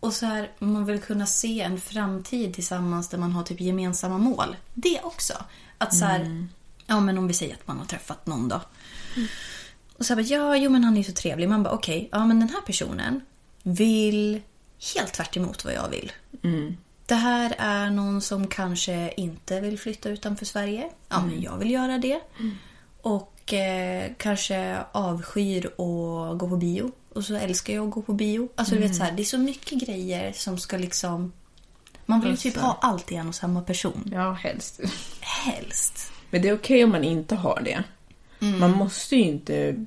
Och så här, man vill kunna se en framtid tillsammans där man har typ gemensamma mål. Det också. Att så här, ja men om vi säger att man har träffat någon då. Och så här, ja, jo men han är ju så trevlig. Man bara okej, ja men den här personen vill helt tvärt emot vad jag vill. Det här är någon som kanske inte vill flytta utanför Sverige. Ja, men jag vill göra det. Och eh, kanske avskyr att gå på bio. Och så älskar jag att gå på bio. Alltså du vet så här, det är så mycket grejer som ska liksom... Man vill ju typ ha allt i en och samma person. ja, helst. Helst. Men det är okej om man inte har det. Man måste ju inte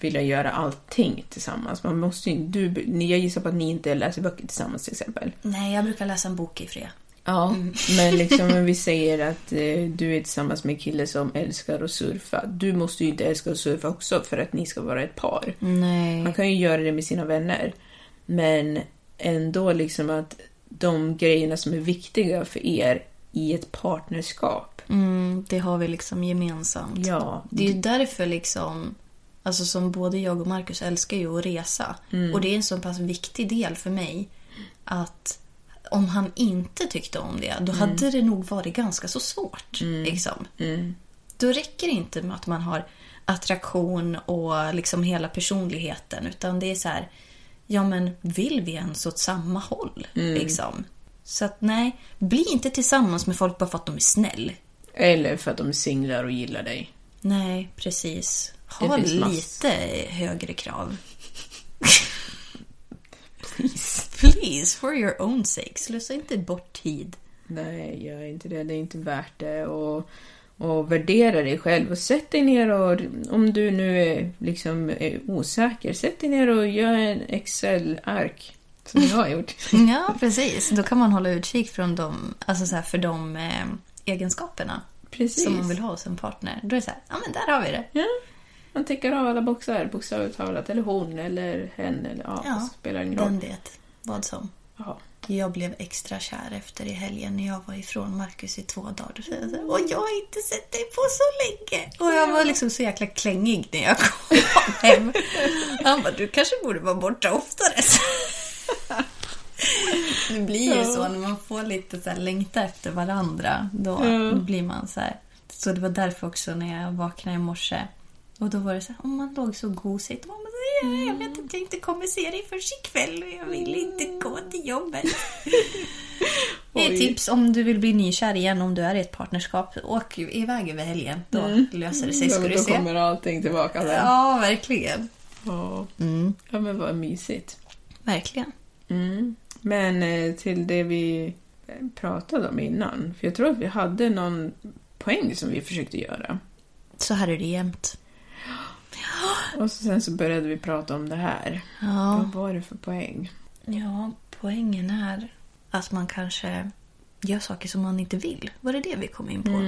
vilja göra allting tillsammans. Man måste ju, du, ni- jag gissar på att ni inte läser böcker tillsammans till exempel. Nej, jag brukar läsa en bok i fred. Ja, men liksom om vi säger att eh, du är tillsammans med en kille som älskar att surfa. Du måste ju inte älska att surfa också för att ni ska vara ett par. Nej. Man kan ju göra det med sina vänner. Men ändå liksom att de grejerna som är viktiga för er i ett partnerskap. Mm, det har vi liksom gemensamt. Ja, Det är ju därför liksom... Alltså som både jag och Marcus älskar ju att resa. Och det är en så pass viktig del för mig att om han inte tyckte om det, då hade det nog varit ganska så svårt. Liksom. Då räcker det inte med att man har attraktion och liksom hela personligheten. Utan det är så här, ja men vill vi ens åt samma håll? Liksom. Så att nej, bli inte tillsammans med folk bara för att de är snäll. Eller för att de är singlar och gillar dig. Nej, precis. Ha lite högre krav. Please. Please, for your own sake. Slösa inte bort tid. Nej, gör inte det. Det är inte värt det. Och, och värdera dig själv. Och sätt dig ner och, om du nu är, liksom, är osäker, sätt dig ner och gör en Excel-ark. Som jag har gjort. Ja, precis. Då kan man hålla utkik från de, alltså så här, för de eh, egenskaperna Precis. som man vill ha hos en partner. Då är det så här, ja men där har vi det. Ja. Man täcker av alla boxar, bokstavligt talat. Eller hon, eller hen, eller ja, Ja, spelar ingen roll. Den vet vad som. Ja. Jag blev extra kär efter i helgen när jag var ifrån Marcus i två dagar. Och jag har inte sett dig på så länge. Och jag var liksom så jäkla klängig när jag kom hem. Han bara, du kanske borde vara borta oftare. Det blir ju så när man får lite så här längta efter varandra. Då blir man så här. Så det var därför också när jag vaknade i morse. Och då var det så här, om man låg så gosigt. Och man bara, "Ja, jag vet att jag inte kommer se dig förrän ikväll och jag vill inte gå till jobbet. Det är tips om du vill bli nykär igen om du är i ett partnerskap. Åk iväg över helgen. Då löser det sig ska Då, då kommer allting tillbaka sen. Ja, verkligen. Ja. ja, men vad mysigt. Verkligen. Mm. Men eh, till det vi eh, pratade om innan. För jag tror att vi hade någon poäng som vi försökte göra. Så här är det jämt. Och så, sen så började vi prata om det här. Ja. Vad var det för poäng? Ja, poängen är att man kanske gör saker som man inte vill. Var det det vi kom in på?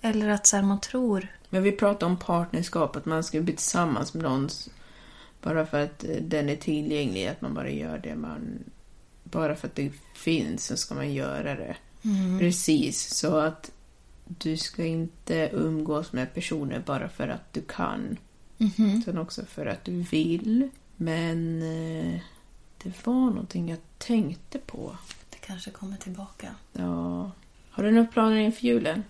Eller att så här, man tror... Men vi pratade om partnerskap, att man ska bli tillsammans med någon bara för att eh, den är tillgänglig, att man bara gör det man bara för att det finns så ska man göra det. Precis, så att du ska inte umgås med personer bara för att du kan. Utan också för att du vill. Men eh, det var någonting jag tänkte på. Det kanske kommer tillbaka. Ja. Har du några planer inför julen?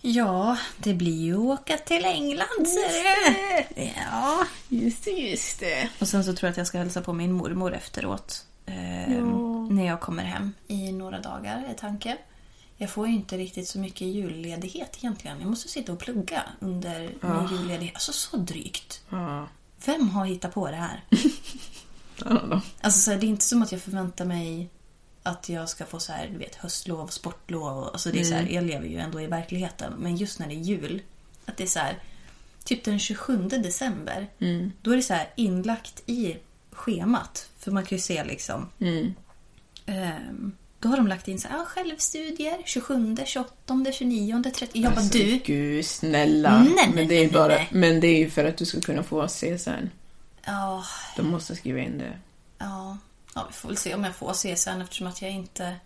Ja, det blir ju åka till England ser du. Ja. Just det, just det. Och sen så tror jag att jag ska hälsa på min mormor efteråt. Eh, När jag kommer hem i några dagar är tanken. Jag får ju inte riktigt så mycket julledighet egentligen. Jag måste sitta och plugga under min julledighet. Alltså så drygt. Ja. Vem har hittat på det här? Alltså så här, det är inte som att jag förväntar mig att jag ska få så här, du vet, höstlov, sportlov. och- Alltså det är så här, jag lever ju ändå i verkligheten. Men just när det är jul, att det är så här, typ den 27 december, då är det så här inlagt i schemat. För man kan ju se liksom. Ehm, då har de lagt in så här, ah, självstudier 27, 28, 29, 30. Jag bara, Alltså, du, Gud, snälla. Nej, nej, men, det är bara, nej. men det är ju för att du ska kunna få CSN. ja, De måste skriva in det. Ja, ja, vi får väl se om jag får se sen eftersom att jag inte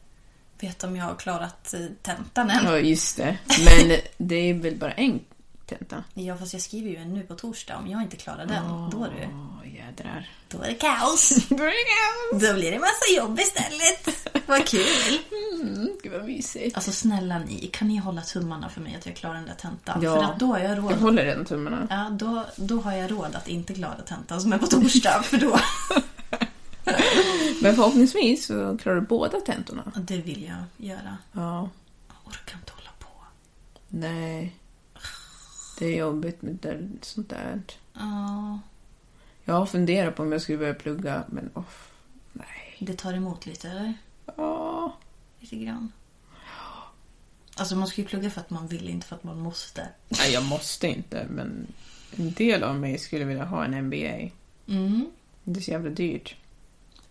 vet om jag har klarat eh, tentan än. Ja, just det. Men det är väl bara en tenta? Ja, fast jag skriver ju en nu på torsdag. Om jag inte klarar den, då, är det, jädrar. då är det kaos. Då blir det massa jobb istället. Vad kul! Mm, gud vad mysigt. Alltså snälla ni, kan ni hålla tummarna för mig att jag klarar den där tentan? Ja. För att då har jag råd. Jag håller redan tummarna. Ja, då, då har jag råd att inte klara tentan som är på torsdag. För då... Men förhoppningsvis så klarar du båda tentorna. Det vill jag göra. Ja. Jag orkar inte hålla på. Nej. Det är jobbigt med det, sånt där. Ja, Jag har funderat på om jag skulle börja plugga, men oh, nej. det tar emot lite, eller? Ja. Lite grann. Alltså man ska ju plugga för att man vill, inte för att man måste. Nej, jag måste inte, men en del av mig skulle vilja ha en MBA. Mm. Det är så jävla dyrt.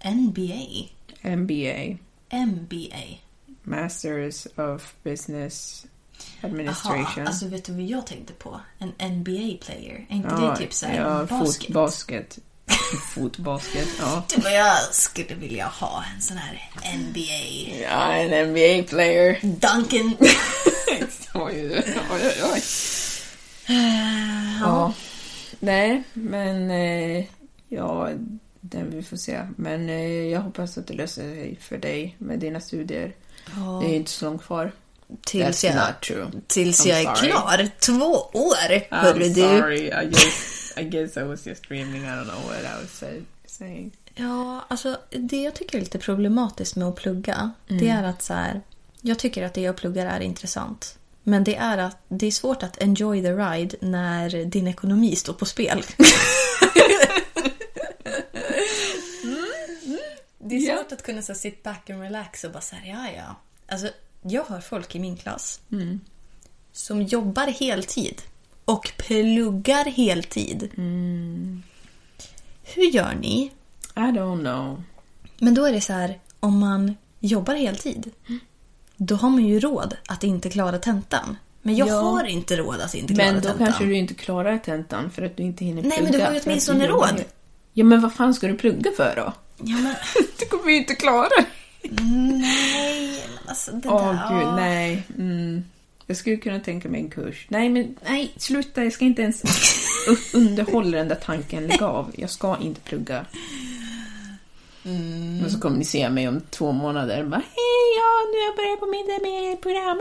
NBA. MBA. MBA. Masters of Business Administration. alltså vet du vad jag tänkte på? En NBA-player. Är inte ja, det typ såhär ja, basket? fotbasket. fotbasket, ja. Det var jag skulle vilja ha. En sån här NBA. Ja, en NBA-player. Duncan. oj, oj, oj, oj. Ja. Nej, men eh, ja, den vi får se. Men eh, jag hoppas att det löser sig för dig med dina studier. Det är inte så långt kvar. Tills jag, tills I'm jag är sorry. klar. Två år, I'm hörru du. sorry, I guess, I guess I was just dreaming. I don't know what I was say- saying. Ja, alltså det jag tycker är lite problematiskt med att plugga, det är att så här, jag tycker att det jag pluggar är intressant. Men det är att det är svårt att enjoy the ride när din ekonomi står på spel. Det är svårt att kunna så sit back and relax och bara så här, ja ja. Alltså, jag har folk i min klass som jobbar heltid och pluggar heltid. Hur gör ni I don't know. Men då är det så här, om man jobbar heltid, då har man ju råd att inte klara tentan. Men jag Ja. har inte råd att inte klara Men då tentan. kanske du inte klarar tentan för att du inte hinner Nej, plugga. men du har ju åtminstone råd. Ja, men vad fan ska du plugga för då? Ja, men Du kommer ju inte klara nej, men alltså det Åh där... gud, nej. Mm. Jag skulle kunna tänka mig en kurs. Nej, men nej, sluta. Jag ska inte ens underhålla den där tanken. Lägg av. Jag ska inte plugga. Mm. Men så kommer ni se mig om två månader. Bara, hej, ja, nu har jag börjat på mitt med program.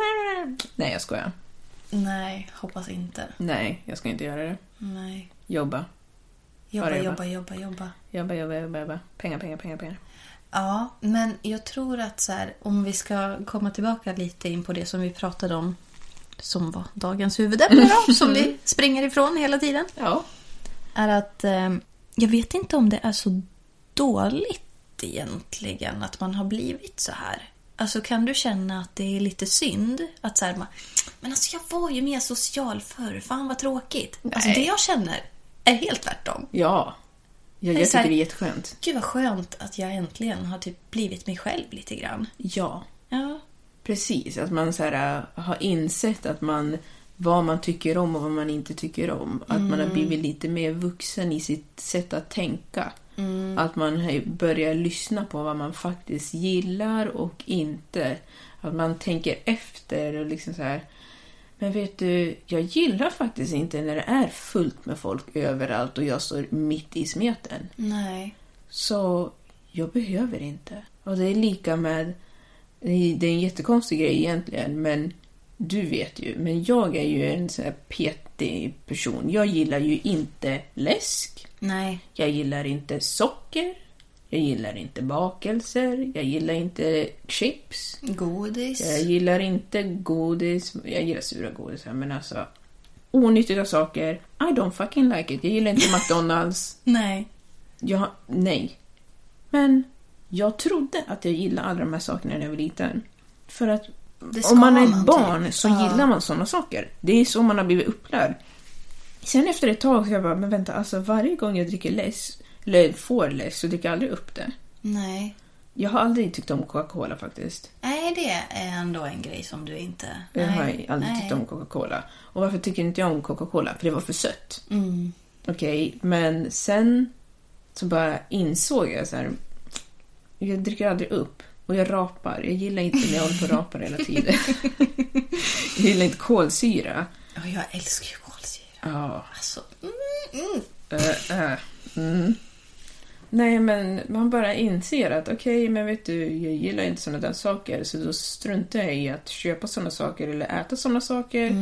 Nej, jag skojar. Nej, hoppas inte. Nej, jag ska inte göra det. Nej. Jobba. Jobba, jobba. jobba, jobba. Jobba, jobba, jobba, jobba. Pengar, pengar, pengar, pengar. Ja, men jag tror att så här, om vi ska komma tillbaka lite in på det som vi pratade om som var dagens huvudämne då, som vi springer ifrån hela tiden. Ja. är att eh, jag vet inte om det är så dåligt egentligen att man har blivit så här. Alltså kan du känna att det är lite synd? Att så här, man, men alltså jag var ju mer social förr, fan vad tråkigt. Alltså Nej. det jag känner är helt tvärtom. Ja. Är jag tycker det är jätteskönt. Gud vad skönt att jag äntligen har typ blivit mig själv lite grann. Ja. Ja, Precis, att man så här, äh, har insett att man vad man tycker om och vad man inte tycker om. Att man har blivit lite mer vuxen i sitt sätt att tänka. Att man börjar lyssna på vad man faktiskt gillar och inte. Att man tänker efter och liksom så här. Men vet du, jag gillar faktiskt inte när det är fullt med folk överallt och jag står mitt i smeten. Nej. Så jag behöver inte. Och det är lika med... Det är en jättekonstig grej egentligen, men du vet ju. Men jag är ju en sån här petig person. Jag gillar ju inte läsk. Nej. Jag gillar inte socker. Jag gillar inte bakelser. Jag gillar inte chips. Godis. Jag gillar inte godis. Jag gillar sura godisar, men alltså... Onyttiga saker. I don't fucking like it. Jag gillar inte McDonalds. Nej. Ja, nej. Men jag trodde att jag gillade alla de här sakerna när jag var liten. För att om man är ett barn typ. så gillar man sådana saker. Det är så man har blivit upplärd. Sen efter ett tag så jag bara, men vänta, alltså varje gång jag dricker läsk, eller får läsk, så dricker jag aldrig upp det. Nej. Jag har aldrig tyckt om Coca-Cola faktiskt. Nej, det är ändå en grej som du inte... Jag har Nej. aldrig tyckt om Coca-Cola. Och varför tycker inte jag om Coca-Cola? För det var för sött. Mm. Okej, men sen så bara insåg jag så här. Jag dricker aldrig upp. Och jag rapar. Jag gillar inte när jag håller på och rapar hela tiden. jag gillar inte kolsyra. Ja, jag älskar ju kolsyra. Ja. Alltså, mm, mm. Äh, äh, mm. Nej, men man bara inser att okej, men vet du, jag gillar inte sådana där saker så då struntar jag i att köpa sådana saker eller äta sådana saker.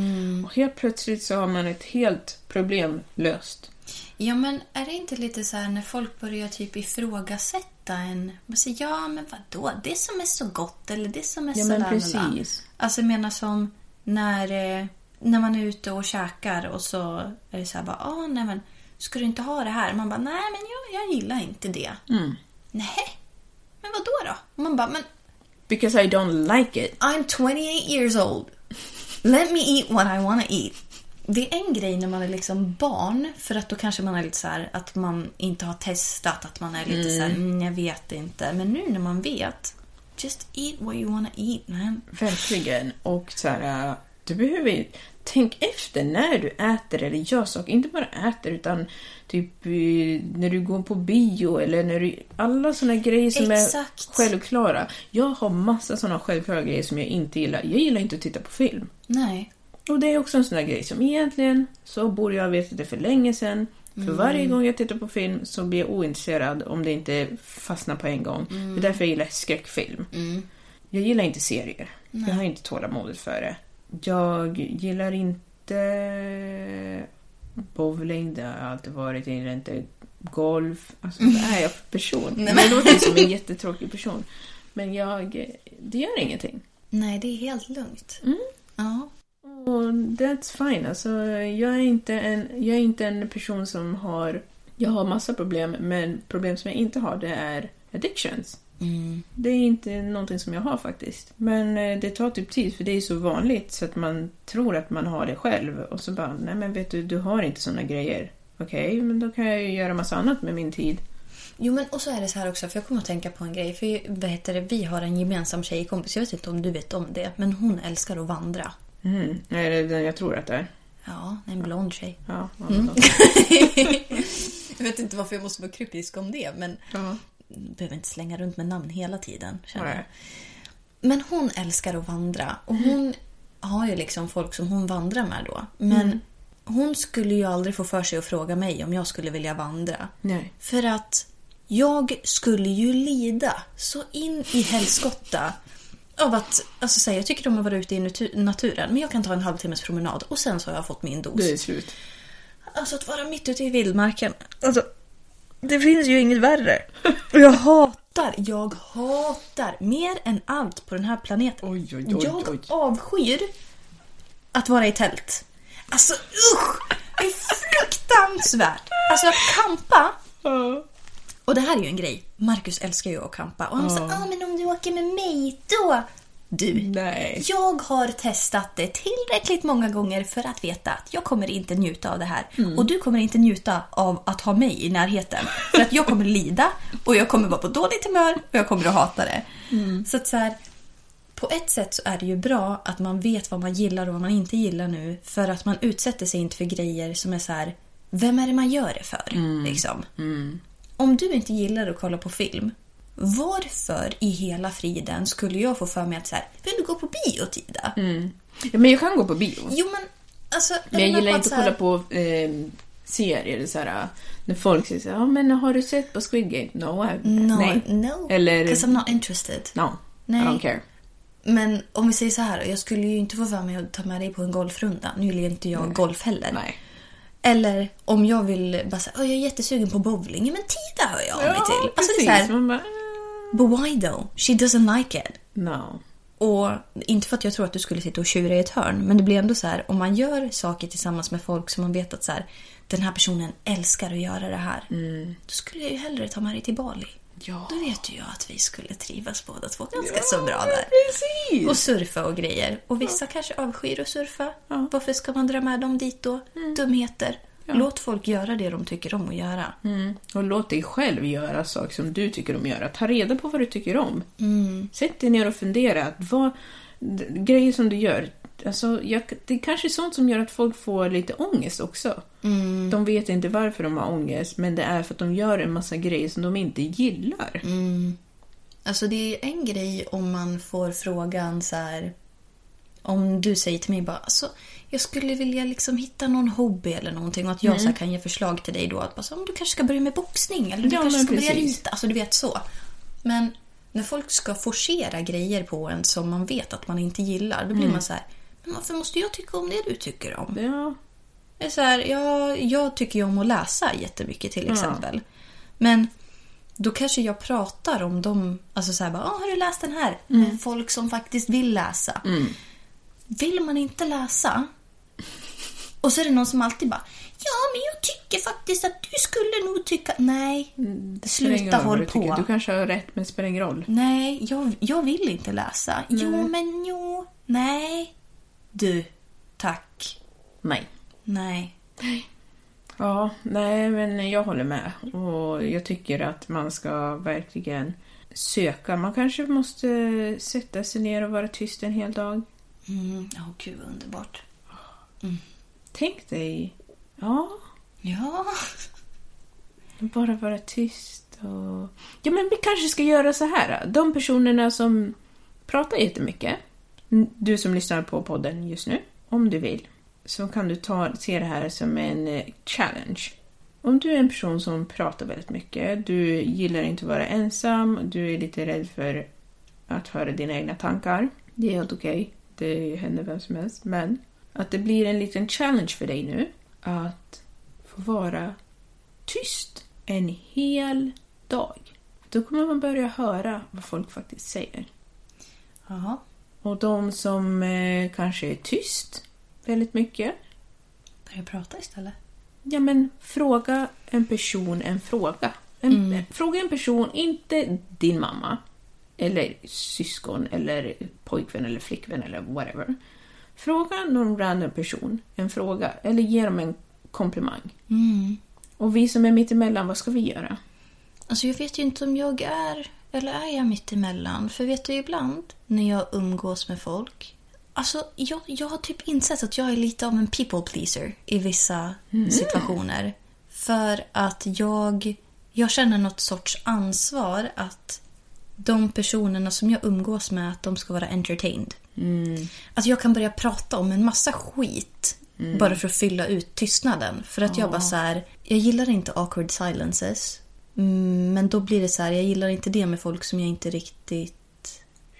Och helt plötsligt så har man ett helt problem löst. Ja, men är det inte lite så här när folk börjar typ ifrågasätta en? Man säger, ja, men vadå? Det som är så gott eller det som är Ja, så men precis. Alltså, jag menar som när, eh, när man är ute och käkar och så är det så här bara, ah, nej men ska du inte ha det här? Man bara, nej men jag, jag gillar inte det. Mm. Nej, men vad då då? Man bara, men Because I don't like it. I'm 28 years old. Let me eat what I wanna eat. Det är en grej när man är liksom barn, för att då kanske man är lite så här att man inte har testat, att man är lite så här, mm, jag vet inte. Men nu när man vet, just eat what you wanna eat man. Verkligen. Och så här, äh, du behöver tänk efter när du äter eller gör saker. Inte bara äter utan typ eh, när du går på bio eller när du... Alla såna grejer som Exakt. är självklara. Jag har massa såna självklara grejer som jag inte gillar. Jag gillar inte att titta på film. Nej. Och det är också en sån där grej som egentligen så borde jag ha vetat det för länge sedan. För varje gång jag tittar på film så blir jag ointresserad om det inte fastnar på en gång. Det är därför jag gillar skräckfilm. Jag gillar inte serier. Jag har inte tålamodet för det. Jag gillar inte bowling, det har jag alltid varit. Jag gillar inte golf. Alltså, vad är jag för person? Nej, Jag låter som en jättetråkig person. Men jag, det gör ingenting. Nej, det är helt lugnt. Ja. Och that's fine. Alltså, jag, är inte en, jag är inte en person som har... Jag har massa problem, men problem som jag inte har det är addictions. Det är inte någonting som jag har faktiskt. Men eh, det tar typ tid för det är så vanligt så att man tror att man har det själv och så bara, nej men vet du, du har inte såna grejer. Okej, men då kan jag ju göra massa annat med min tid. Jo, men och så är det så här också, för jag kommer att tänka på en grej. För vad heter det, vi har en gemensam tjejkompis, jag vet inte om du vet om det, men hon älskar att vandra. Mm. Är det den jag tror att det är? Ja, en blond tjej. Ja, Mm. ja. jag vet inte varför jag måste vara kryptisk om det, men ja. Behöver inte slänga runt med namn hela tiden. Känner jag. Men hon älskar att vandra och hon har ju liksom folk som hon vandrar med då. Men hon skulle ju aldrig få för sig att fråga mig om jag skulle vilja vandra. Nej. För att jag skulle ju lida så in i helskotta av att, alltså säga, jag tycker om att vara ute i natu- naturen men jag kan ta en halvtimmes promenad och sen så har jag fått min dos. Det är slut. Alltså att vara mitt ute i vildmarken. Alltså, det finns ju inget värre. Och jag hatar, jag hatar mer än allt på den här planeten. Oj, oj, oj, jag avskyr att vara i tält. Alltså usch! Det är fruktansvärt! Alltså att campa. Och det här är ju en grej. Marcus älskar ju att campa. Och han sa, ah, men om du åker med mig då? Du, Nej. jag har testat det tillräckligt många gånger för att veta att jag kommer inte njuta av det här. Och du kommer inte njuta av att ha mig i närheten. För att jag kommer lida och jag kommer vara på dåligt humör och jag kommer att hata det. Så att så här, på ett sätt så är det ju bra att man vet vad man gillar och vad man inte gillar nu. För att man utsätter sig inte för grejer som är så här, vem är det man gör det för? Liksom. om du inte gillar att kolla på film, varför i hela friden skulle jag få för mig att så här, vill du gå på bio Tida? Ja, men jag kan gå på bio. Jo men alltså... Men jag gillar inte att kolla på eh, serier. Så här, när folk säger så här, ja men har du sett på Squid Game? No, I, No, nej. no. Eller, Because I'm not interested. no, Nej. I don't care. Men om vi säger så här, jag skulle ju inte få för mig att ta med dig på en golfrunda. Nu gillar inte jag golf heller. Nej. Eller om jag vill bara säga, jag är jättesugen på bowling. Men Tida hör jag av mig till. Alltså det är så här, but why though? She doesn't like it. no. Och inte för att jag tror att du skulle sitta och tjura i ett hörn, men det blir ändå så här om man gör saker tillsammans med folk som man vet att så här, den här personen älskar att göra det här. Då skulle jag ju hellre ta med dig till Bali. Ja. Då vet ju jag att vi skulle trivas båda två ganska så bra där. Precis! Och surfa och grejer. Och vissa kanske avskyr att surfa. Varför ska man dra med dem dit då? Dumheter. Låt folk göra det de tycker om att göra. Mm. Och låt dig själv göra saker som du tycker om att göra. Ta reda på vad du tycker om. Mm. Sätt dig ner och fundera. att Vad, grejer som du gör. Alltså, jag, det är kanske är sånt som gör att folk får lite ångest också. Mm. De vet inte varför de har ångest, men det är för att de gör en massa grejer som de inte gillar. Mm. Alltså det är en grej om man får frågan så här. Om du säger till mig bara alltså, jag skulle vilja liksom hitta någon hobby eller någonting och att jag så här kan ge förslag till dig då att bara, så, "Men du kanske ska börja med boxning eller du Ja, kanske ska börja precis. rita. Alltså du vet så. Men när folk ska forcera grejer på en som man vet att man inte gillar då blir man så här. Men varför måste jag tycka om det du tycker om? Ja, Det är så här, jag, jag tycker ju om att läsa jättemycket till exempel. Men då kanske jag pratar om dem, alltså så här bara, "Ah, har du läst den här? Med folk som faktiskt vill läsa. Vill man inte läsa och så är det någon som alltid bara, ja men jag tycker faktiskt att du skulle nog tycka, nej, det spelar ingen sluta håll du på. Du kanske har rätt, men det spelar ingen roll. Nej, jag, jag vill inte läsa. Jo men jo, nej. Du, tack. Nej. Nej. Ja, nej, men jag håller med. Och jag tycker att man ska verkligen söka. Man kanske måste sätta sig ner och vara tyst en hel dag. Mm, oh, gud vad underbart. Tänk dig, ja, Ja. bara vara tyst och... Ja, men vi kanske ska göra så här. De personerna som pratar jättemycket, du som lyssnar på podden just nu, om du vill, så kan du ta, se det här som en eh, challenge. Om du är en person som pratar väldigt mycket, du gillar inte att vara ensam, du är lite rädd för att höra dina egna tankar. Det är helt okej, det händer vem som helst. Men att det blir en liten challenge för dig nu att få vara tyst en hel dag. Då kommer man börja höra vad folk faktiskt säger. Jaha. Och de som eh, kanske är tyst väldigt mycket, Börja prata istället. ja men fråga en person en fråga. En, Fråga en person, inte din mamma, eller syskon, eller pojkvän eller flickvän eller whatever. Fråga någon random person en fråga, eller ge dem en komplimang. Och vi som är mitt emellan, vad ska vi göra? Alltså jag vet ju inte om jag är, eller är jag mitt emellan? För vet du ibland när jag umgås med folk. Alltså jag, jag har typ insett att jag är lite av en people pleaser i vissa situationer. För att jag, jag känner något sorts ansvar att de personerna som jag umgås med, att de ska vara entertained. Alltså jag kan börja prata om en massa skit bara för att fylla ut tystnaden. För att jag bara så här, jag gillar inte awkward silences. Mm, Men då blir det så här, jag gillar inte det med folk som jag inte riktigt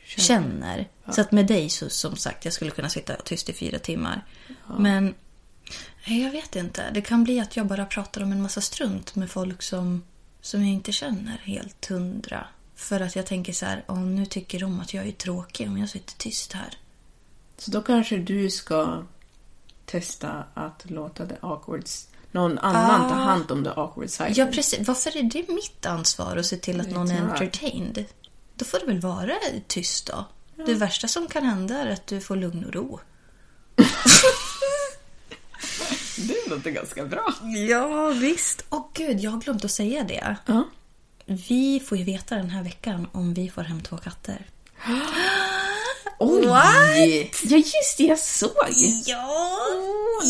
känner. Så att med dig så som sagt, jag skulle kunna sitta tyst i fyra timmar. Men nej, jag vet inte. Det kan bli att jag bara pratar om en massa strunt med folk som, som jag inte känner helt hundra. För att jag tänker så här, om nu tycker de att jag är tråkig om jag sitter tyst här. Så då kanske du ska testa att låta the awkwards, någon annan ta hand om the awkward silence. Ja, precis. Varför är det mitt ansvar att se till att någon är entertained? Då får det väl vara tyst då. Det värsta som kan hända är att du får lugn och ro. Det låter ganska bra. Ja, visst. Åh gud, jag har glömt att säga det. Ja. Vi får ju veta den här veckan om vi får hem två katter. Oj! Ja, just det, jag såg. Ja!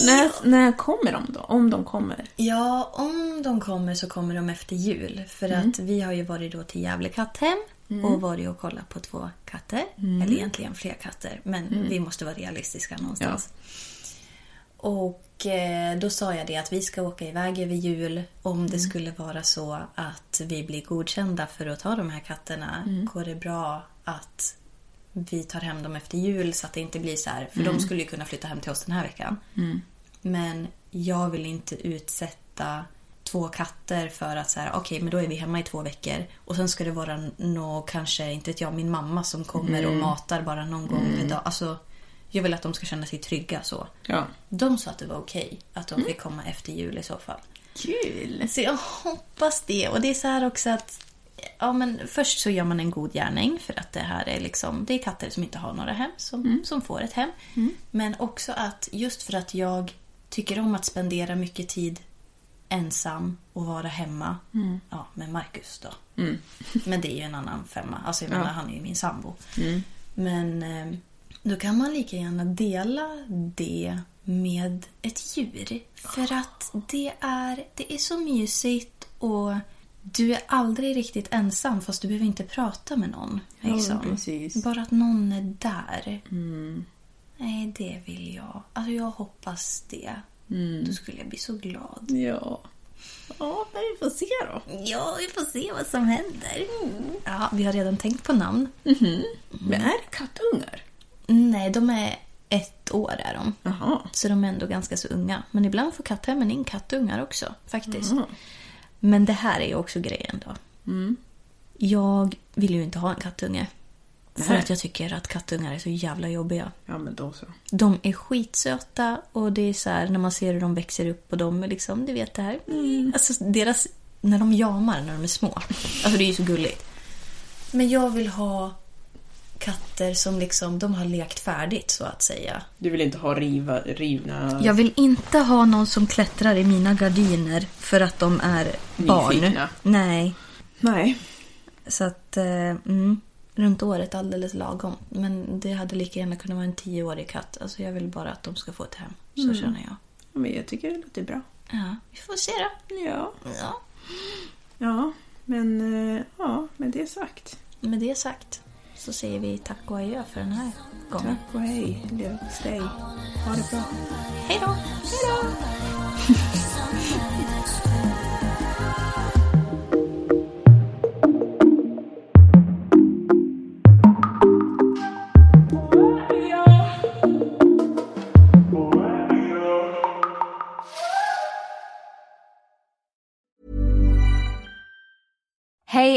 när, när kommer de då? Om de kommer? Ja, om de kommer så kommer de efter jul. För att vi har ju varit då till Gävle katthem och varit och kollat på två katter. Eller egentligen fler katter, men vi måste vara realistiska någonstans. Och eh, då sa jag det att vi ska åka iväg över jul. Om det skulle vara så att vi blir godkända för att ta de här katterna, går det bra att vi tar hem dem efter jul så att det inte blir så här. För de skulle ju kunna flytta hem till oss den här veckan. Men jag vill inte utsätta två katter för att så här, okej men då är vi hemma i två veckor och sen ska det vara nå kanske, inte vet jag, min mamma som kommer och matar bara någon gång per dag. Alltså, jag vill att de ska känna sig trygga så. Ja. De sa att det var okej att de fick komma efter jul i så fall. Kul! Så jag hoppas det. Och det är så här också att ja, men först så gör man en god gärning för att det här är liksom det är katter som inte har några hem som, som får ett hem. Men också att just för att jag tycker om att spendera mycket tid ensam och vara hemma. Ja, med Marcus då. Men det är ju en annan femma. Alltså jag menar, han är ju min sambo. Men eh, då kan man lika gärna dela det med ett djur. För att det är, det är så mysigt och du är aldrig riktigt ensam fast du behöver inte prata med någon. Liksom. precis. Bara att någon är där. Nej, det vill jag. Alltså jag hoppas det. Då skulle jag bli så glad. Ja. Ja, men vi får se då. Ja, vi får se vad som händer. Ja, vi har redan tänkt på namn. Men är det kattungar? Nej, de är ett år är de. Jaha. Så de är ändå ganska så unga. Men ibland får katthemmen in kattungar också faktiskt. Men det här är ju också grejen då. Jag vill ju inte ha en kattunge. För Nej. att jag tycker att kattungar är så jävla jobbiga. Ja, men då så. De är skitsöta och det är så här när man ser hur de växer upp och de är liksom, du vet det här. Alltså deras, när de jamar när de är små. Alltså det är ju så gulligt. Men jag vill ha katter som liksom, de har lekt färdigt så att säga. Du vill inte ha riva, rivna... Jag vill inte ha någon som klättrar i mina gardiner för att de är barn. Nyfikna. Nej. Nej. Så att, eh, mm, runt året alldeles lagom. Men det hade lika gärna kunnat vara en tioårig katt. Alltså jag vill bara att de ska få ett hem. Så känner jag. Ja, Men jag tycker det låter bra. Ja, vi får se då. Ja. Ja. Ja, men eh, ja, med det sagt. Med det sagt så säger vi tack och adjö för den här gången. Tack och hej. Leverpastej. Ha det bra. Hej då! Hej då!